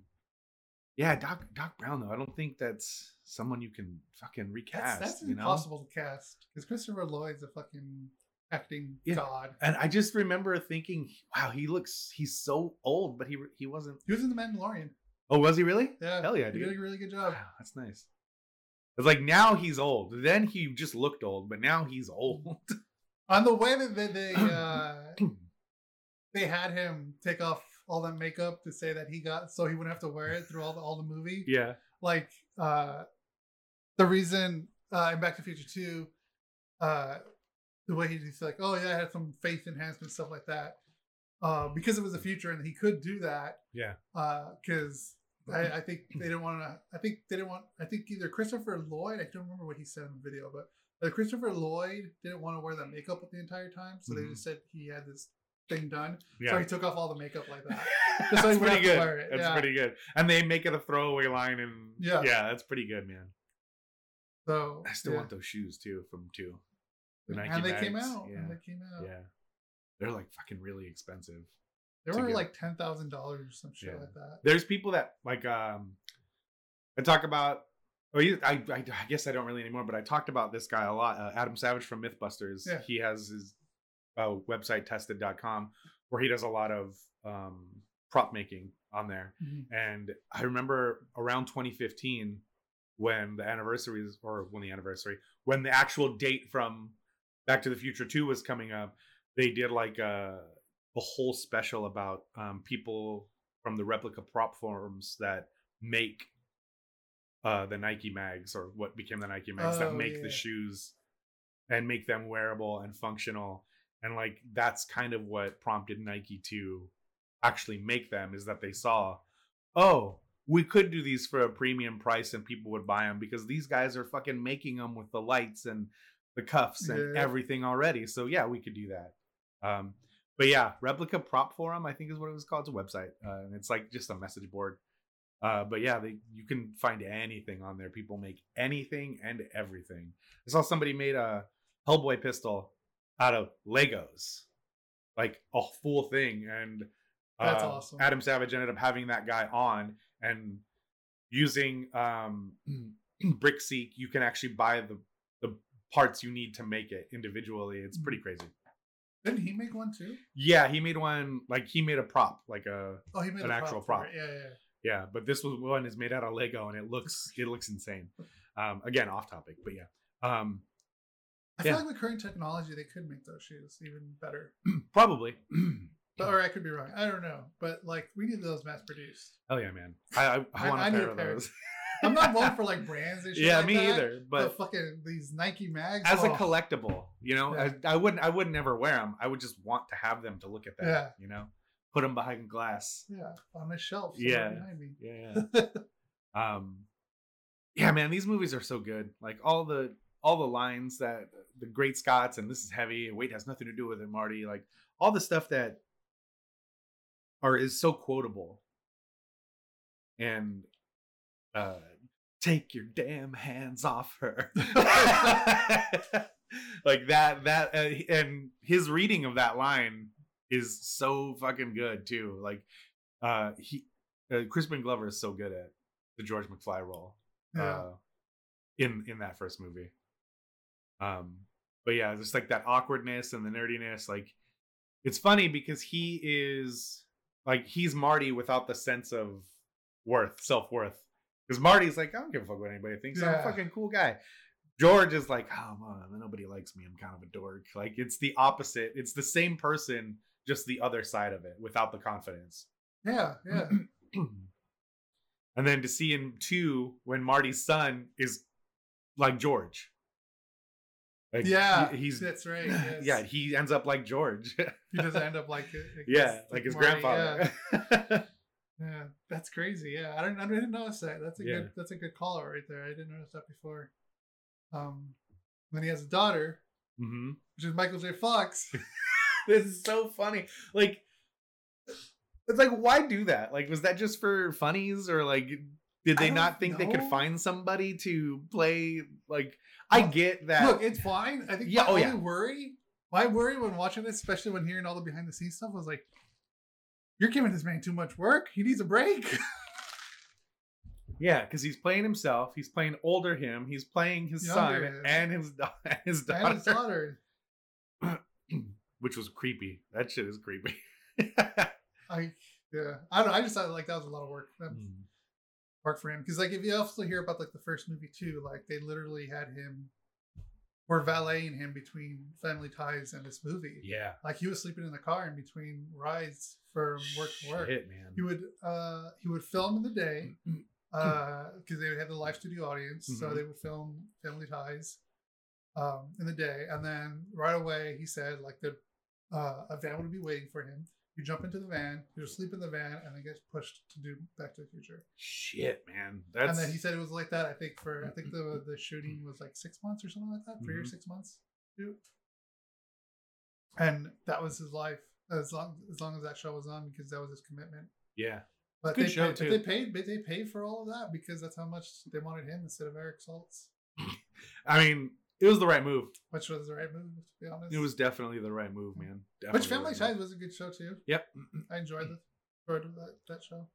yeah, Doc Doc Brown though. I don't think that's someone you can fucking recast. that's you know. impossible to cast because Christopher Lloyd's a fucking acting Yeah. god. And I just remember thinking, wow, he looks he's so old, but he he wasn't. He was in The Mandalorian. Oh, was he really? Yeah, Hell yeah, he dude. He did a really good job. Wow, that's nice. It's like now he's old. Then he just looked old, but now he's old. On the way that they they, uh, they had him take off all that makeup to say that he got so he wouldn't have to wear it through all the all the movie. yeah. Like uh, the reason uh, in Back to the Future Two, uh, the way he's like, oh yeah, I had some faith enhancement stuff like that, uh, because it was the future and he could do that. Yeah. Uh because I, I think they didn't want to. I think they didn't want. I think either Christopher Lloyd. I don't remember what he said in the video, but uh, Christopher Lloyd didn't want to wear that makeup the entire time, so Mhm. they just said he had this thing done. Yeah. So he took off all the makeup like that. that's so pretty good. That's yeah. pretty good. And they make it a throwaway line, and Yeah. yeah, that's pretty good, man. So I still yeah. want those shoes too from two. The Nike and they came out. Yeah, And they came out. yeah, they're like fucking really expensive. They were like ten thousand dollars or some shit like that. There's people that like um, I talk about. Oh, you, I, I, I guess I don't really anymore, but I talked about this guy a lot. Uh, Adam Savage from MythBusters. Yeah. He has his uh, website tested.com where he does a lot of um, prop making on there. Mhm. And I remember around 2015 when the anniversaries, or when the anniversary, when the actual date from Back to the Future 2 was coming up, they did like a, a whole special about um, people from the replica prop forms that make uh, the Nike mags or what became the Nike mags that Oh, make yeah. the shoes and make them wearable and functional. And like that's kind of what prompted Nike to actually make them is that they saw, oh, we could do these for a premium price and people would buy them because these guys are fucking making them with the lights and the cuffs and Yeah. everything already. So yeah, we could do that. Um, but yeah, replica prop forum, I think is what it was called. It's a website, uh, and it's like just a message board. Uh, but yeah, they, you can find anything on there. People make anything and everything. I saw somebody made a Hellboy pistol out of Legos, like a full thing, and That's uh, awesome. Adam Savage ended up having that guy on and using um, BrickSeek. You can actually buy the the parts you need to make it individually. It's pretty crazy. Didn't he make one too? Yeah, he made one like he made a prop, like a Oh, he made An actual for prop. Yeah, yeah. yeah. yeah. But this was one is made out of Lego and it looks it looks insane. Um, again, off topic, but yeah. Um, I Yeah. feel like with current technology, they could make those shoes even better. probably. But, or I could be wrong. I don't know. But like, we need those mass produced. Hell yeah, man! I I, I want I a pair a of those. I'm not one for like brands and shit. yeah, like me that, either. But, But fucking these Nike mags. as a oh, collectible, you know, Yeah. I, I wouldn't I would never wear them. I would just want to have them to look at that. Yeah. You know, put them behind glass. Yeah, on a shelf. Yeah. Yeah. yeah. um yeah man these movies are so good like all the all the lines that the great scots and this is heavy and weight has nothing to do with it marty like all the stuff that are is so quotable and uh take your damn hands off her like that that uh, and his reading of that line is so fucking good too like uh he uh, crispin glover is so good at the george mcfly role Yeah. uh, in in that first movie. Um, but yeah, just like that awkwardness and the nerdiness. Like, it's funny because he is like he's Marty without the sense of worth, self worth. Because Marty's like, I don't give a fuck what anybody thinks. I'm a fucking cool guy. George is like, oh man, nobody likes me. I'm kind of a dork. Like it's the opposite. It's the same person, just the other side of it, without the confidence. Yeah, yeah. and then to see him too when Marty's son is like George. Like, yeah, he- he's that's right. Yes. yeah, he ends up like George. he doesn't end up like, it- yeah, like his Marty, grandfather. Yeah. yeah, that's crazy. Yeah, I didn't, I didn't notice that. That's a Yeah. good, that's a good call out right there. I didn't notice that before. Um, then he has a daughter, hmm which is Michael J. Fox. This is so funny. Like, it's like, why do that? Like, was that just for funnies, or like, did they don't not think they could find somebody to play? Like, I get that. Look, it's fine. I think Yeah, my oh, only yeah. worry, my worry when watching this, especially when hearing all the behind the scenes stuff, was like, you're giving this man too much work. He needs a break. yeah, because he's playing himself. He's playing older him. He's playing his son him. and his da- his daughter, and his daughter. which was creepy. That shit is creepy. I yeah. I don't. know, I just thought like that was a lot of work. That Mm. Work for him because like if you also hear about like the first movie too, like they literally had him were valeting him between Family Ties and this movie. yeah, Like he was sleeping in the car in between rides from work to work. Shit, man. He would uh he would film in the day uh because they would have the live studio audience, so Mhm. they would film Family Ties um in the day, and then right away he said like the uh, a van would be waiting for him. You jump into the van, you just sleep in the van, and then gets pushed to do Back to the Future. Shit, man. That's And then he said it was like that. I think for I think the the shooting was like six months or something like that, 3 or Mhm. six months. And that was his life as long as long as that show was on because that was his commitment. yeah. But Good they show, paid, but too. they paid, but they paid for all of that because that's how much they wanted him instead of Eric Stoltz, I mean, it was the right move. which was the right move to be honest. It was definitely the right move, man. which Family right Ties was a good show too. Yep. I enjoyed the enjoyed that, that show.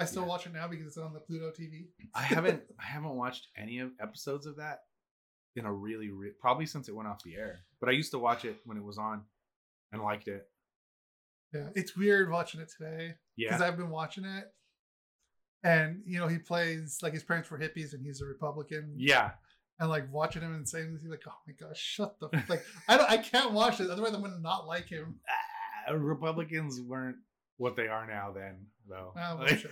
I still Yeah. watch it now because it's on the Pluto TV. I haven't I haven't watched any of episodes of that in a really re- probably since it went off the air. But I used to watch it when it was on and liked it. Yeah, it's weird watching it today Yeah, because I've been watching it, and you know he plays like his parents were hippies and he's a Republican. Yeah. And like watching him and saying this, he's like, oh my gosh, shut the like. I don't, I can't watch it otherwise I'm gonna not like him. Ah, Republicans weren't what they are now then, though. Ah, well, Like-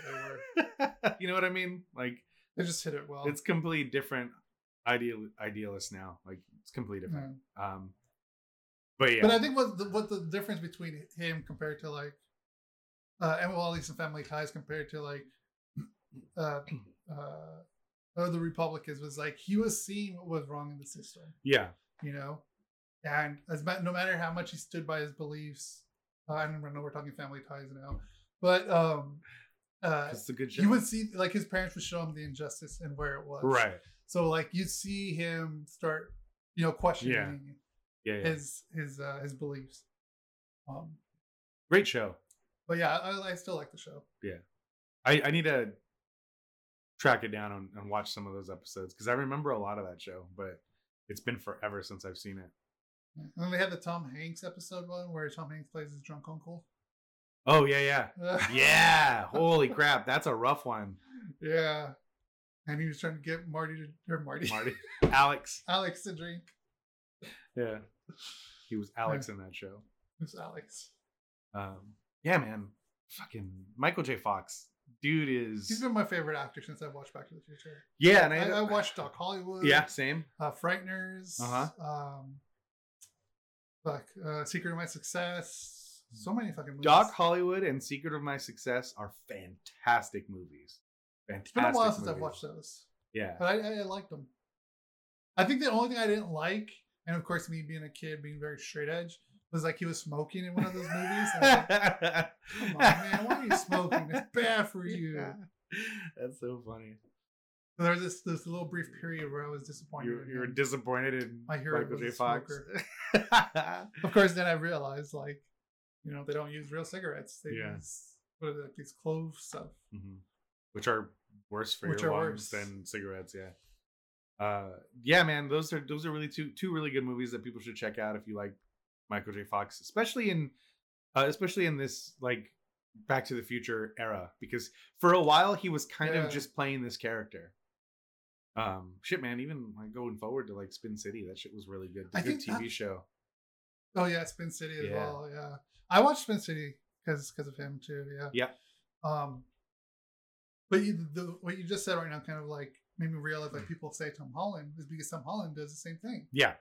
they you know what I mean? Like They just hit it well. it's completely different ideal idealists now. Like it's completely Yeah. different. Um but yeah. But I think what the, what the difference between him compared to like, uh, and well, at least in Family Ties compared to like, uh, uh, uh, the Republicans was like he was seeing what was wrong in the system. yeah. you know and as no matter how much he stood by his beliefs uh, i don't know we're talking family ties now but um uh It's a good show. you would see like his parents would show him the injustice and where it was right. so like you'd see him start you know questioning Yeah, yeah. his his uh his beliefs um Great show. but yeah i, I still like the show Yeah, I, I need to track it down and, and watch some of those episodes because I remember a lot of that show, but it's been forever since I've seen it. and then they had the tom hanks episode one where tom hanks plays his drunk uncle Oh yeah, yeah, yeah. Holy crap, that's a rough one, yeah and he was trying to get marty to or marty Marty. Alex. alex to drink Yeah, he was Alex in that show. Who's Alex? Um, yeah, man. Fucking Michael J. Fox, dude is. He's been my favorite actor since I watched Back to the Future. yeah, and I, I, I watched Doc Hollywood. Yeah, same. Uh, Frighteners. Uh-huh. Um, fuck. Uh, Secret of My Success. So many fucking movies. Doc Hollywood and Secret of My Success are fantastic movies. Fantastic. It's been a while since I've watched those, Yeah. but I, I, liked them. I think the only thing I didn't like, and of course me being a kid, being very straight edge, was like he was smoking in one of those movies. And I was like, Come on, man, why are you smoking? For you. That's so funny. So there was this this little brief period where I was disappointed. You're, in you're him. disappointed in My hero Michael J. Fox. Of course, then I realized like, you know, they don't use real cigarettes. They Yeah. use what are they, like these clove stuff. Mhm. Which are worse for Which your lungs worse. than cigarettes. Yeah. Uh, yeah, man. Those are those are really two two really good movies that people should check out if you like Michael J. Fox, especially in uh, especially in this like Back to the Future era, because for a while he was kind Yeah. of just playing this character. Um, shit, man. Even like going forward to like Spin City, that shit was really good. The I good TV that- show. Oh yeah, Spin City as Yeah. well. Yeah, I watched Spin City because because of him too. Yeah. Yeah. Um, but you, the, what you just said right now kind of like made me realize like people say Tom Holland is because Tom Holland does the same thing, Yeah,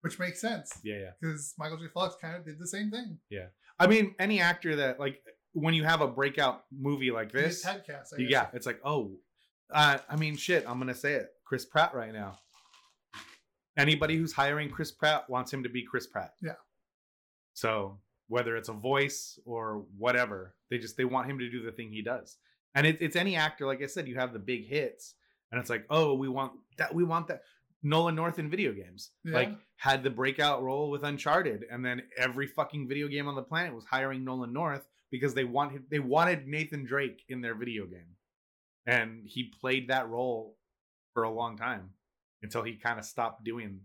which makes sense yeah, yeah. because Michael J. Fox kind of did the same thing. Yeah. I mean, any actor that like when you have a breakout movie like this, typecast. I yeah, it's like, oh, uh, I mean, shit. I'm gonna say it. Chris Pratt right now. Anybody who's hiring Chris Pratt wants him to be Chris Pratt. Yeah. So whether it's a voice or whatever, they just they want him to do the thing he does. And it, it's any actor, like I said, you have the big hits, and it's like, oh, we want that, we want that. Nolan North in video games, Yeah. like had the breakout role with Uncharted, and then every fucking video game on the planet was hiring Nolan North because they wanted they wanted Nathan Drake in their video game, and he played that role for a long time until he kind of stopped doing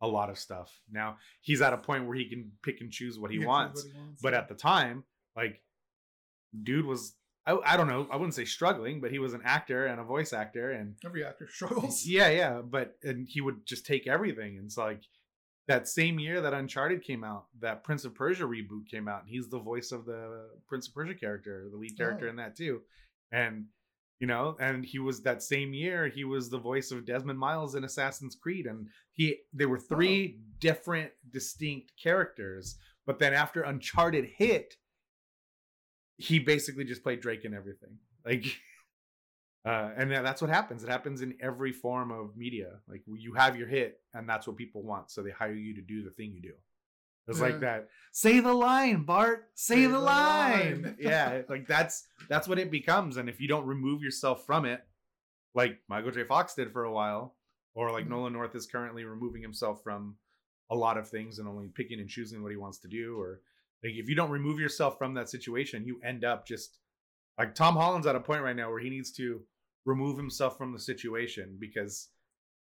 a lot of stuff. Now he's at a point where he can pick and choose what he wants, what he wants, but at the time, like, dude was I, I don't know I wouldn't say struggling, but he was an actor and a voice actor, and every actor struggles. yeah, yeah, but and he would just take everything. And it's like that same year that Uncharted came out, that Prince of Persia reboot came out, and he's the voice of the Prince of Persia character, the lead character Oh. in that too. And you know, and he was that same year he was the voice of Desmond Miles in Assassin's Creed, and he there were three different distinct characters. But then after Uncharted hit, he basically just played Drake in everything. Like uh, and that's what happens. It happens in every form of media. Like you have your hit, and that's what people want, so they hire you to do the thing you do. It's Yeah. like that. Say the line, Bart. Say, Say the, the line. line. yeah, like that's that's what it becomes. And if you don't remove yourself from it, like Michael J. Fox did for a while, or like Mhm. Nolan North is currently removing himself from a lot of things and only picking and choosing what he wants to do, or like if you don't remove yourself from that situation, you end up just like Tom Holland's at a point right now where he needs to remove himself from the situation because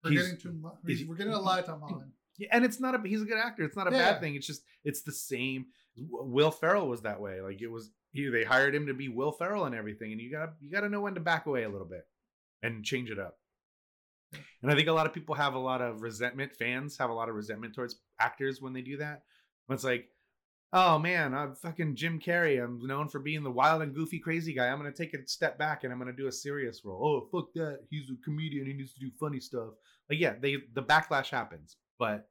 We're he's- getting too much. We're getting a lot Holland. yeah, and it's not a he's a good actor. It's not a Yeah. bad thing. It's just it's the same. Will Ferrell was that way. Like it was he, they hired him to be Will Ferrell and everything, and you gotta you gotta know when to back away a little bit and change it up. And I think a lot of people have a lot of resentment. Fans have a lot of resentment towards actors when they do that. When it's like, oh man, I'm fucking Jim Carrey. I'm known for being the wild and goofy crazy guy. I'm gonna take a step back and I'm gonna do a serious role. Oh fuck that. He's a comedian. He needs to do funny stuff. Like yeah, they the backlash happens, but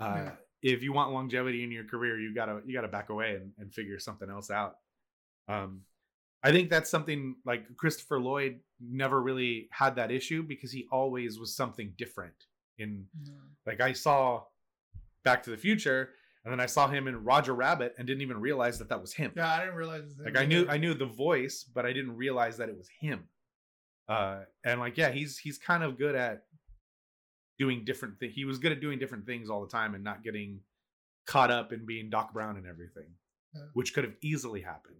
uh, Yeah. if you want longevity in your career, you gotta you gotta back away and, and figure something else out. Um, I think that's something like Christopher Lloyd never really had that issue because he always was something different. In Yeah. like I saw Back to the Future, and then I saw him in Roger Rabbit and didn't even realize that that was him. Yeah, I didn't realize. it Like I knew. I knew the voice, but I didn't realize that it was him. Uh, and like yeah, he's he's kind of good at doing different things. He was good at doing different things all the time and not getting caught up in being Doc Brown and everything, Yeah. which could have easily happened.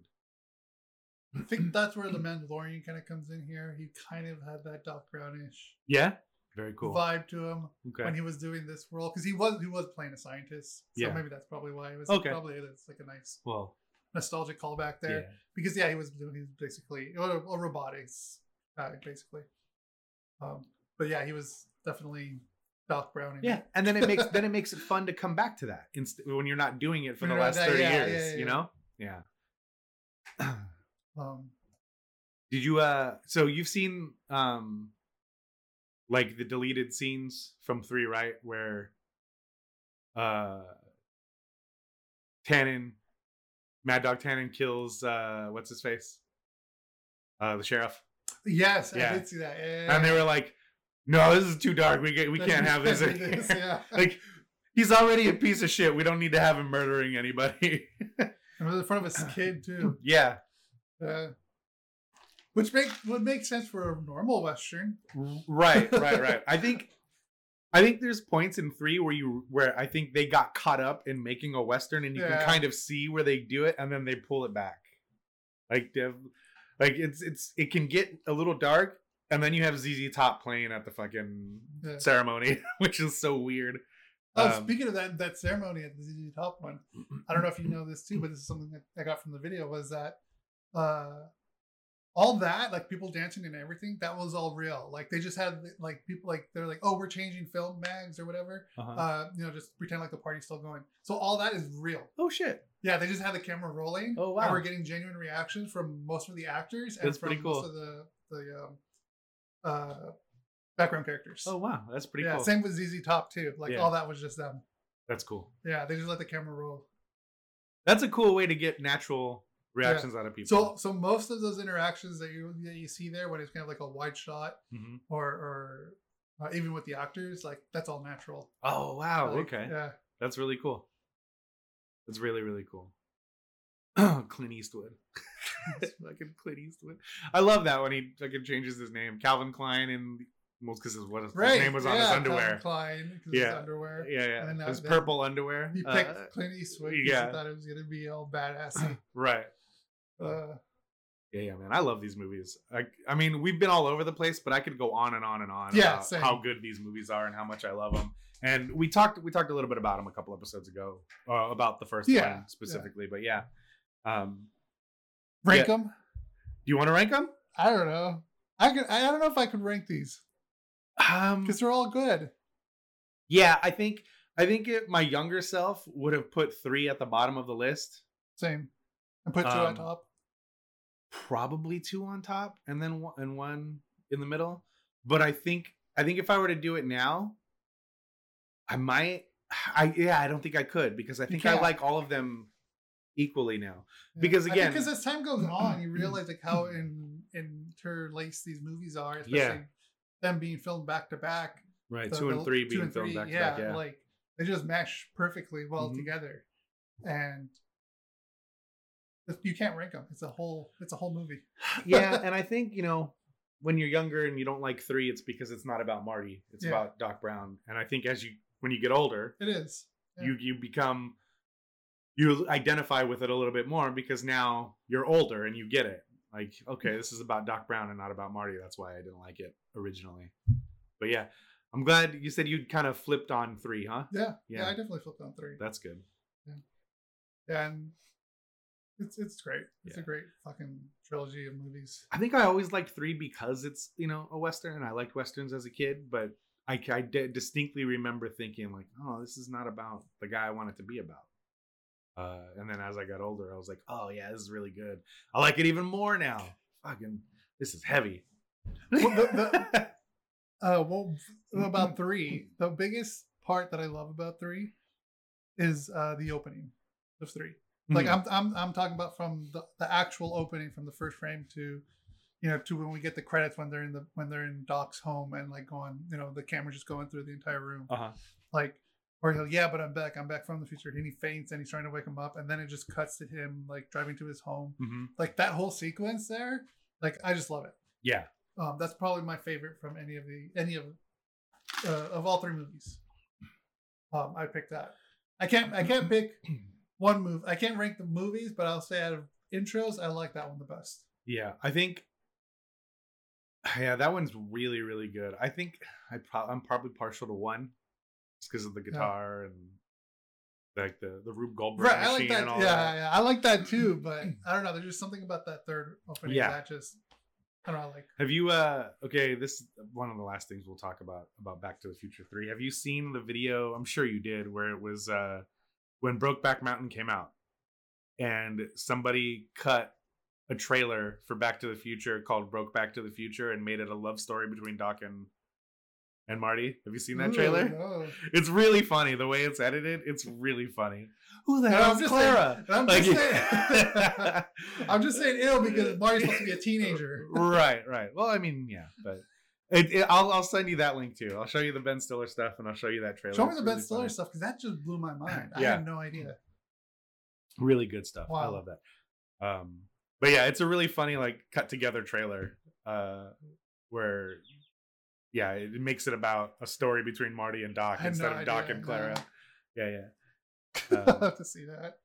I think that's where the Mandalorian kind of comes in here. He kind of had that Doc Brownish Yeah, very cool. vibe to him Okay, when he was doing this role because he was he was playing a scientist. So Yeah. maybe that's probably why it was Okay. probably it's like a nice well, nostalgic callback there yeah. because yeah, he was doing he's basically a, or robotics guy basically. Um, but yeah, he was definitely Doc browning Yeah, and then it makes then it makes it fun to come back to that inst- when you're not doing it for When the last that- thirty yeah, years. yeah, You know? Yeah. Um, Did you uh so you've seen um like the deleted scenes from 3 right where uh Tannen Mad Dog Tannen kills uh what's his face? Uh the sheriff. yes, Yeah. I did see that. Yeah, And they were like no, this is too dark. We get, we can't have this. This, here." yeah. like he's already a piece of shit. We don't need to have him murdering anybody. And was in front of his kid too. yeah. Uh, which make would make sense for a normal western. right right right i think i think there's points in three where you where i think they got caught up in making a western and you Yeah. can kind of see where they do it and then they pull it back like they've like it's it's it can get a little dark and then you have zz top playing at the fucking Yeah. ceremony which is so weird Oh, Um, speaking of that that ceremony at the ZZ Top one, I don't know if you know this too, but this is something that I got from the video was that uh, all that, like people dancing and everything, that was all real. Like they just had like people like they're like, oh, we're changing film mags or whatever. Uh-huh. Uh, you know, just pretend like the party's still going. So all that is real. oh shit. Yeah, they just had the camera rolling. Oh, wow. And we're getting genuine reactions from most of the actors and That's from pretty most of the the um, uh, background characters. Oh wow, that's pretty yeah, cool. same with ZZ Top too. Like Yeah. all that was just them. That's cool. Yeah, they just let the camera roll. That's a cool way to get natural reactions out of people. So so most of those interactions that you that you see there when it's kind of like a wide shot Mhm. or or uh, even with the actors, like that's all natural. Oh wow, Like, okay. Yeah. That's really cool. That's really really cool. Clint Eastwood. fucking Clint Eastwood. I love that when he fucking changes his name, Calvin Klein, and well, because his what his Right. name was on his yeah, underwear. Calvin Klein, Yeah. his underwear. Yeah, yeah. And, uh, his purple underwear. He picked Uh, Clint Eastwood. yeah. He thought it was gonna be all badassy. right. Uh, Yeah, yeah, man. I love these movies. I, I mean, we've been all over the place, but I could go on and on and on Yeah, about same. how good these movies are and how much I love them. And we talked, we talked a little bit about them a couple episodes ago, uh, about the first Yeah, one specifically. But yeah, um, rank Yeah. them. do you want to rank them? I don't know. I could. I don't know if I could rank these Um, because they're all good. yeah, I think, I think it, my younger self would have put three at the bottom of the list, Same. And put two Um, on top. Probably two on top, and then one, and one in the middle. But I think, I think if I were to do it now, I might. I yeah, I don't think I could because I think I like all of them equally now. Yeah. because again- because as time goes on, you realize like how in interlaced these movies are, especially Yeah. them being filmed back to back. Right, the- two and three two being filmed three, back to yeah, back. Yeah, like they just mesh perfectly well Mhm. together, and you can't rank them. It's a whole. It's a whole movie. yeah, and I think you know when you're younger and you don't like three, it's because it's not about Marty. It's Yeah. about Doc Brown. And I think as you when you get older, It is. Yeah. you you become you identify with it a little bit more because now you're older and you get it. Like, okay, this is about Doc Brown and not about Marty. That's why I didn't like it originally. But yeah, I'm glad you said you kind of flipped on three, huh? Yeah, yeah, Yeah. I definitely flipped on three. That's good. Yeah, and it's it's great. It's Yeah. a great fucking trilogy of movies. I think I always liked three because it's you know a western, and I liked westerns as a kid. But I, I distinctly remember thinking like, oh, this is not about the guy I want it to be about. Uh, and then as I got older, I was like, oh yeah, this is really good. I like it even more now. Fucking, this is heavy. Well, the- Uh, well, about three, the biggest part that I love about three is uh the opening of three. Like Mhm. I'm I'm I'm talking about from the, the actual opening from the first frame to you know to when we get the credits when they're in the when they're in Doc's home and like going you know the camera just going through the entire room uh-huh. like or he'll yeah but I'm back I'm back from the future and he faints and he's trying to wake him up and then it just cuts to him like driving to his home hmm like that whole sequence there like I just love it Yeah, um, that's probably my favorite from any of the any of uh, of all three movies. Um, I picked that. I can't I can't pick one move. I can't rank the movies, but I'll say out of intros, I like that one the best. yeah. I think, yeah, that one's really, really good. I think I pro- I'm probably partial to one, just because of the guitar and like the the Rube Goldberg Right, I machine like that. and all Yeah, that. yeah, I like that too. But I don't know. There's just something about that third opening Yeah. that just I don't know. Like Have you uh okay, this is one of the last things we'll talk about about Back to the Future 3. Have you seen the video? I'm sure you did where it was uh when Brokeback Mountain came out and somebody cut a trailer for Back to the Future called Broke Back to the Future and made it a love story between Doc and and Marty. Have you seen that ooh, trailer? no. It's really funny the way it's edited. It's really funny. Who the hell is Clara? saying- I'm Like- just saying- I'm just saying ill because Marty's supposed to be a teenager. right, right. Well, I mean, yeah, but it, it, I'll I'll send you that link too. I'll show you the Ben Stiller stuff, and I'll show you that trailer. Show me the really Ben Stiller funny. stuff because that just blew my mind. I Yeah. had no idea. Really good stuff. I love that. Um, but yeah, it's a really funny like cut together trailer, uh, where yeah, it makes it about a story between Marty and Doc instead no of Doc idea, and Clara. no. Yeah, yeah. I'll Um, have to see that.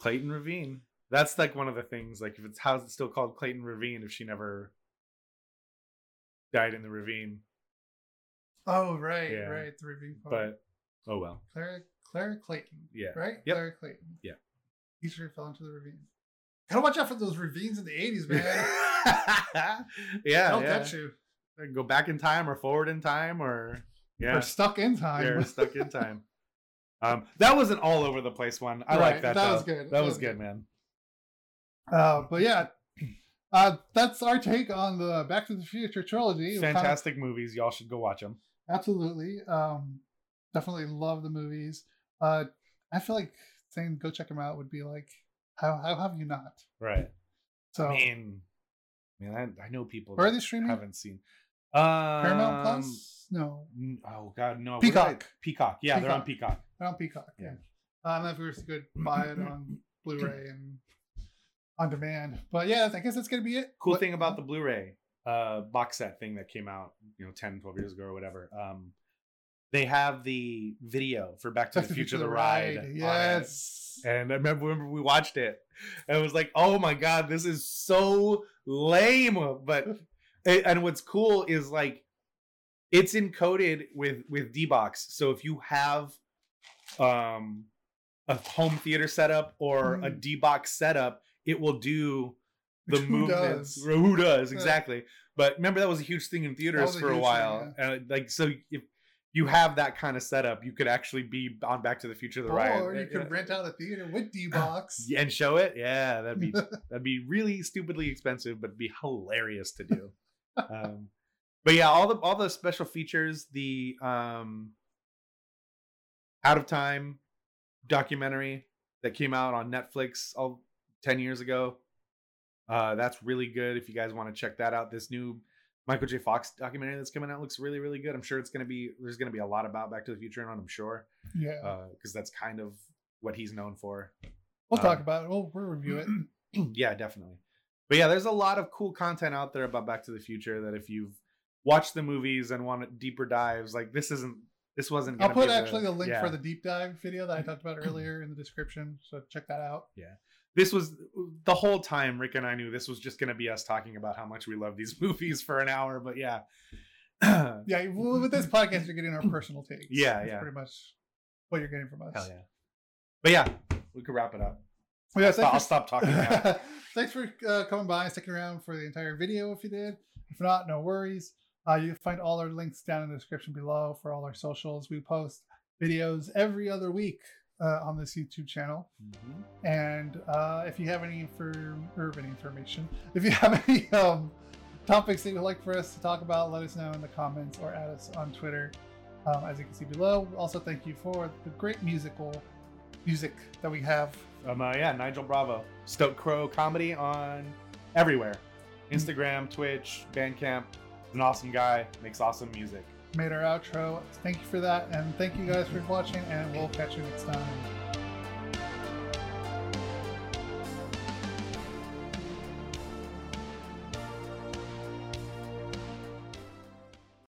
Clayton Ravine. That's like one of the things. Like, if it's how's it still called Clayton Ravine if she never died in the ravine? Oh right, Yeah. right. The ravine part. But oh well. Clara Clara Clayton. Yeah. Right? Yep. Clara Clayton. Yeah. He sure fell into the ravine. Gotta watch out for those ravines in the 80s, man. yeah, They'll yeah. get you. Go back in time or forward in time or yeah, Or stuck in time. you're stuck in time. Um, that was an all over the place one. I Right, like that. that though. was good. That, was good, man. Uh, but yeah, uh, that's our take on the Back to the Future trilogy. Was kind of- Fantastic movies. Y'all should go watch them. absolutely. Um, definitely love the movies. Uh, I feel like saying go check them out would be like, how how have you not? Right. So I mean, I mean, I, I know people where are they streaming? haven't seen. Um, Paramount Plus? No, Oh God, no. What did I- Peacock. Peacock. Yeah, they're on Peacock. Peacock. they're on Peacock. Yeah. Yeah, I don't know if we could buy it on Blu-ray and on demand, but yeah, I guess that's gonna be it. Cool What- thing about the Blu-ray uh, box set thing that came out, you know, 10, 12 years ago or whatever. Um, they have the video for Back to Back the Future, the ride. on it. Yes. And I remember, remember we watched it, and it was like, oh my god, this is so lame. But and what's cool is like, it's encoded with with D box. So if you have um a home theater setup or a Mm. D box setup, it will do the Which who movements. does? Who does Yeah. exactly? But remember that was a huge thing in theaters was a for a huge thing, while. And like so, if you have that kind of setup, you could actually be on Back to the Future the ride, or you Yeah, could yeah. rent out a theater with D box. And show it. Yeah, that'd be that'd be really stupidly expensive, but be hilarious to do. um, but yeah, all the all the special features, the um, out of time documentary that came out on Netflix all 10 years ago. Uh, that's really good. If you guys want to check that out, this new Michael J. Fox documentary that's coming out looks really, really good. I'm sure it's gonna be there's gonna be a lot about Back to the Future in it, I'm sure, Yeah, because that's kind of what he's known for. we'll talk um, about it. We'll, we'll review it. yeah, definitely. But yeah, there's a lot of cool content out there about Back to the Future that if you've watched the movies and want deeper dives, like this isn't this wasn't. I'll put actually the link yeah. for the deep dive video that I talked about earlier in the description. So check that out. This was the whole time Rick and I knew this was just gonna be us talking about how much we love these movies for an hour. But yeah, Yeah, well, with this podcast, you're getting our personal takes. Yeah, That's yeah. pretty much what you're getting from us. Hell yeah. But yeah, we could wrap it up. Well, yeah, I'll, stop, I'll stop talking. Now. thanks for uh, coming by and sticking around for the entire video if you did. If not, no worries. Uh, you can find all our links down in the description below for all our socials. We post videos every other week uh, on this YouTube channel. Mhm. And uh, if you have any for urban information, if you have any um, topics that you'd like for us to talk about, let us know in the comments or add us on Twitter, um, as you can see below. Also, thank you for the great musical music that we have. Um, uh, yeah, Nigel Bravo, Stoat Krow Komedy on everywhere, Instagram, Twitch, Bandcamp. An awesome guy, makes awesome music. Made our outro. Thank you for that, and thank you guys for watching. And we'll catch you next time.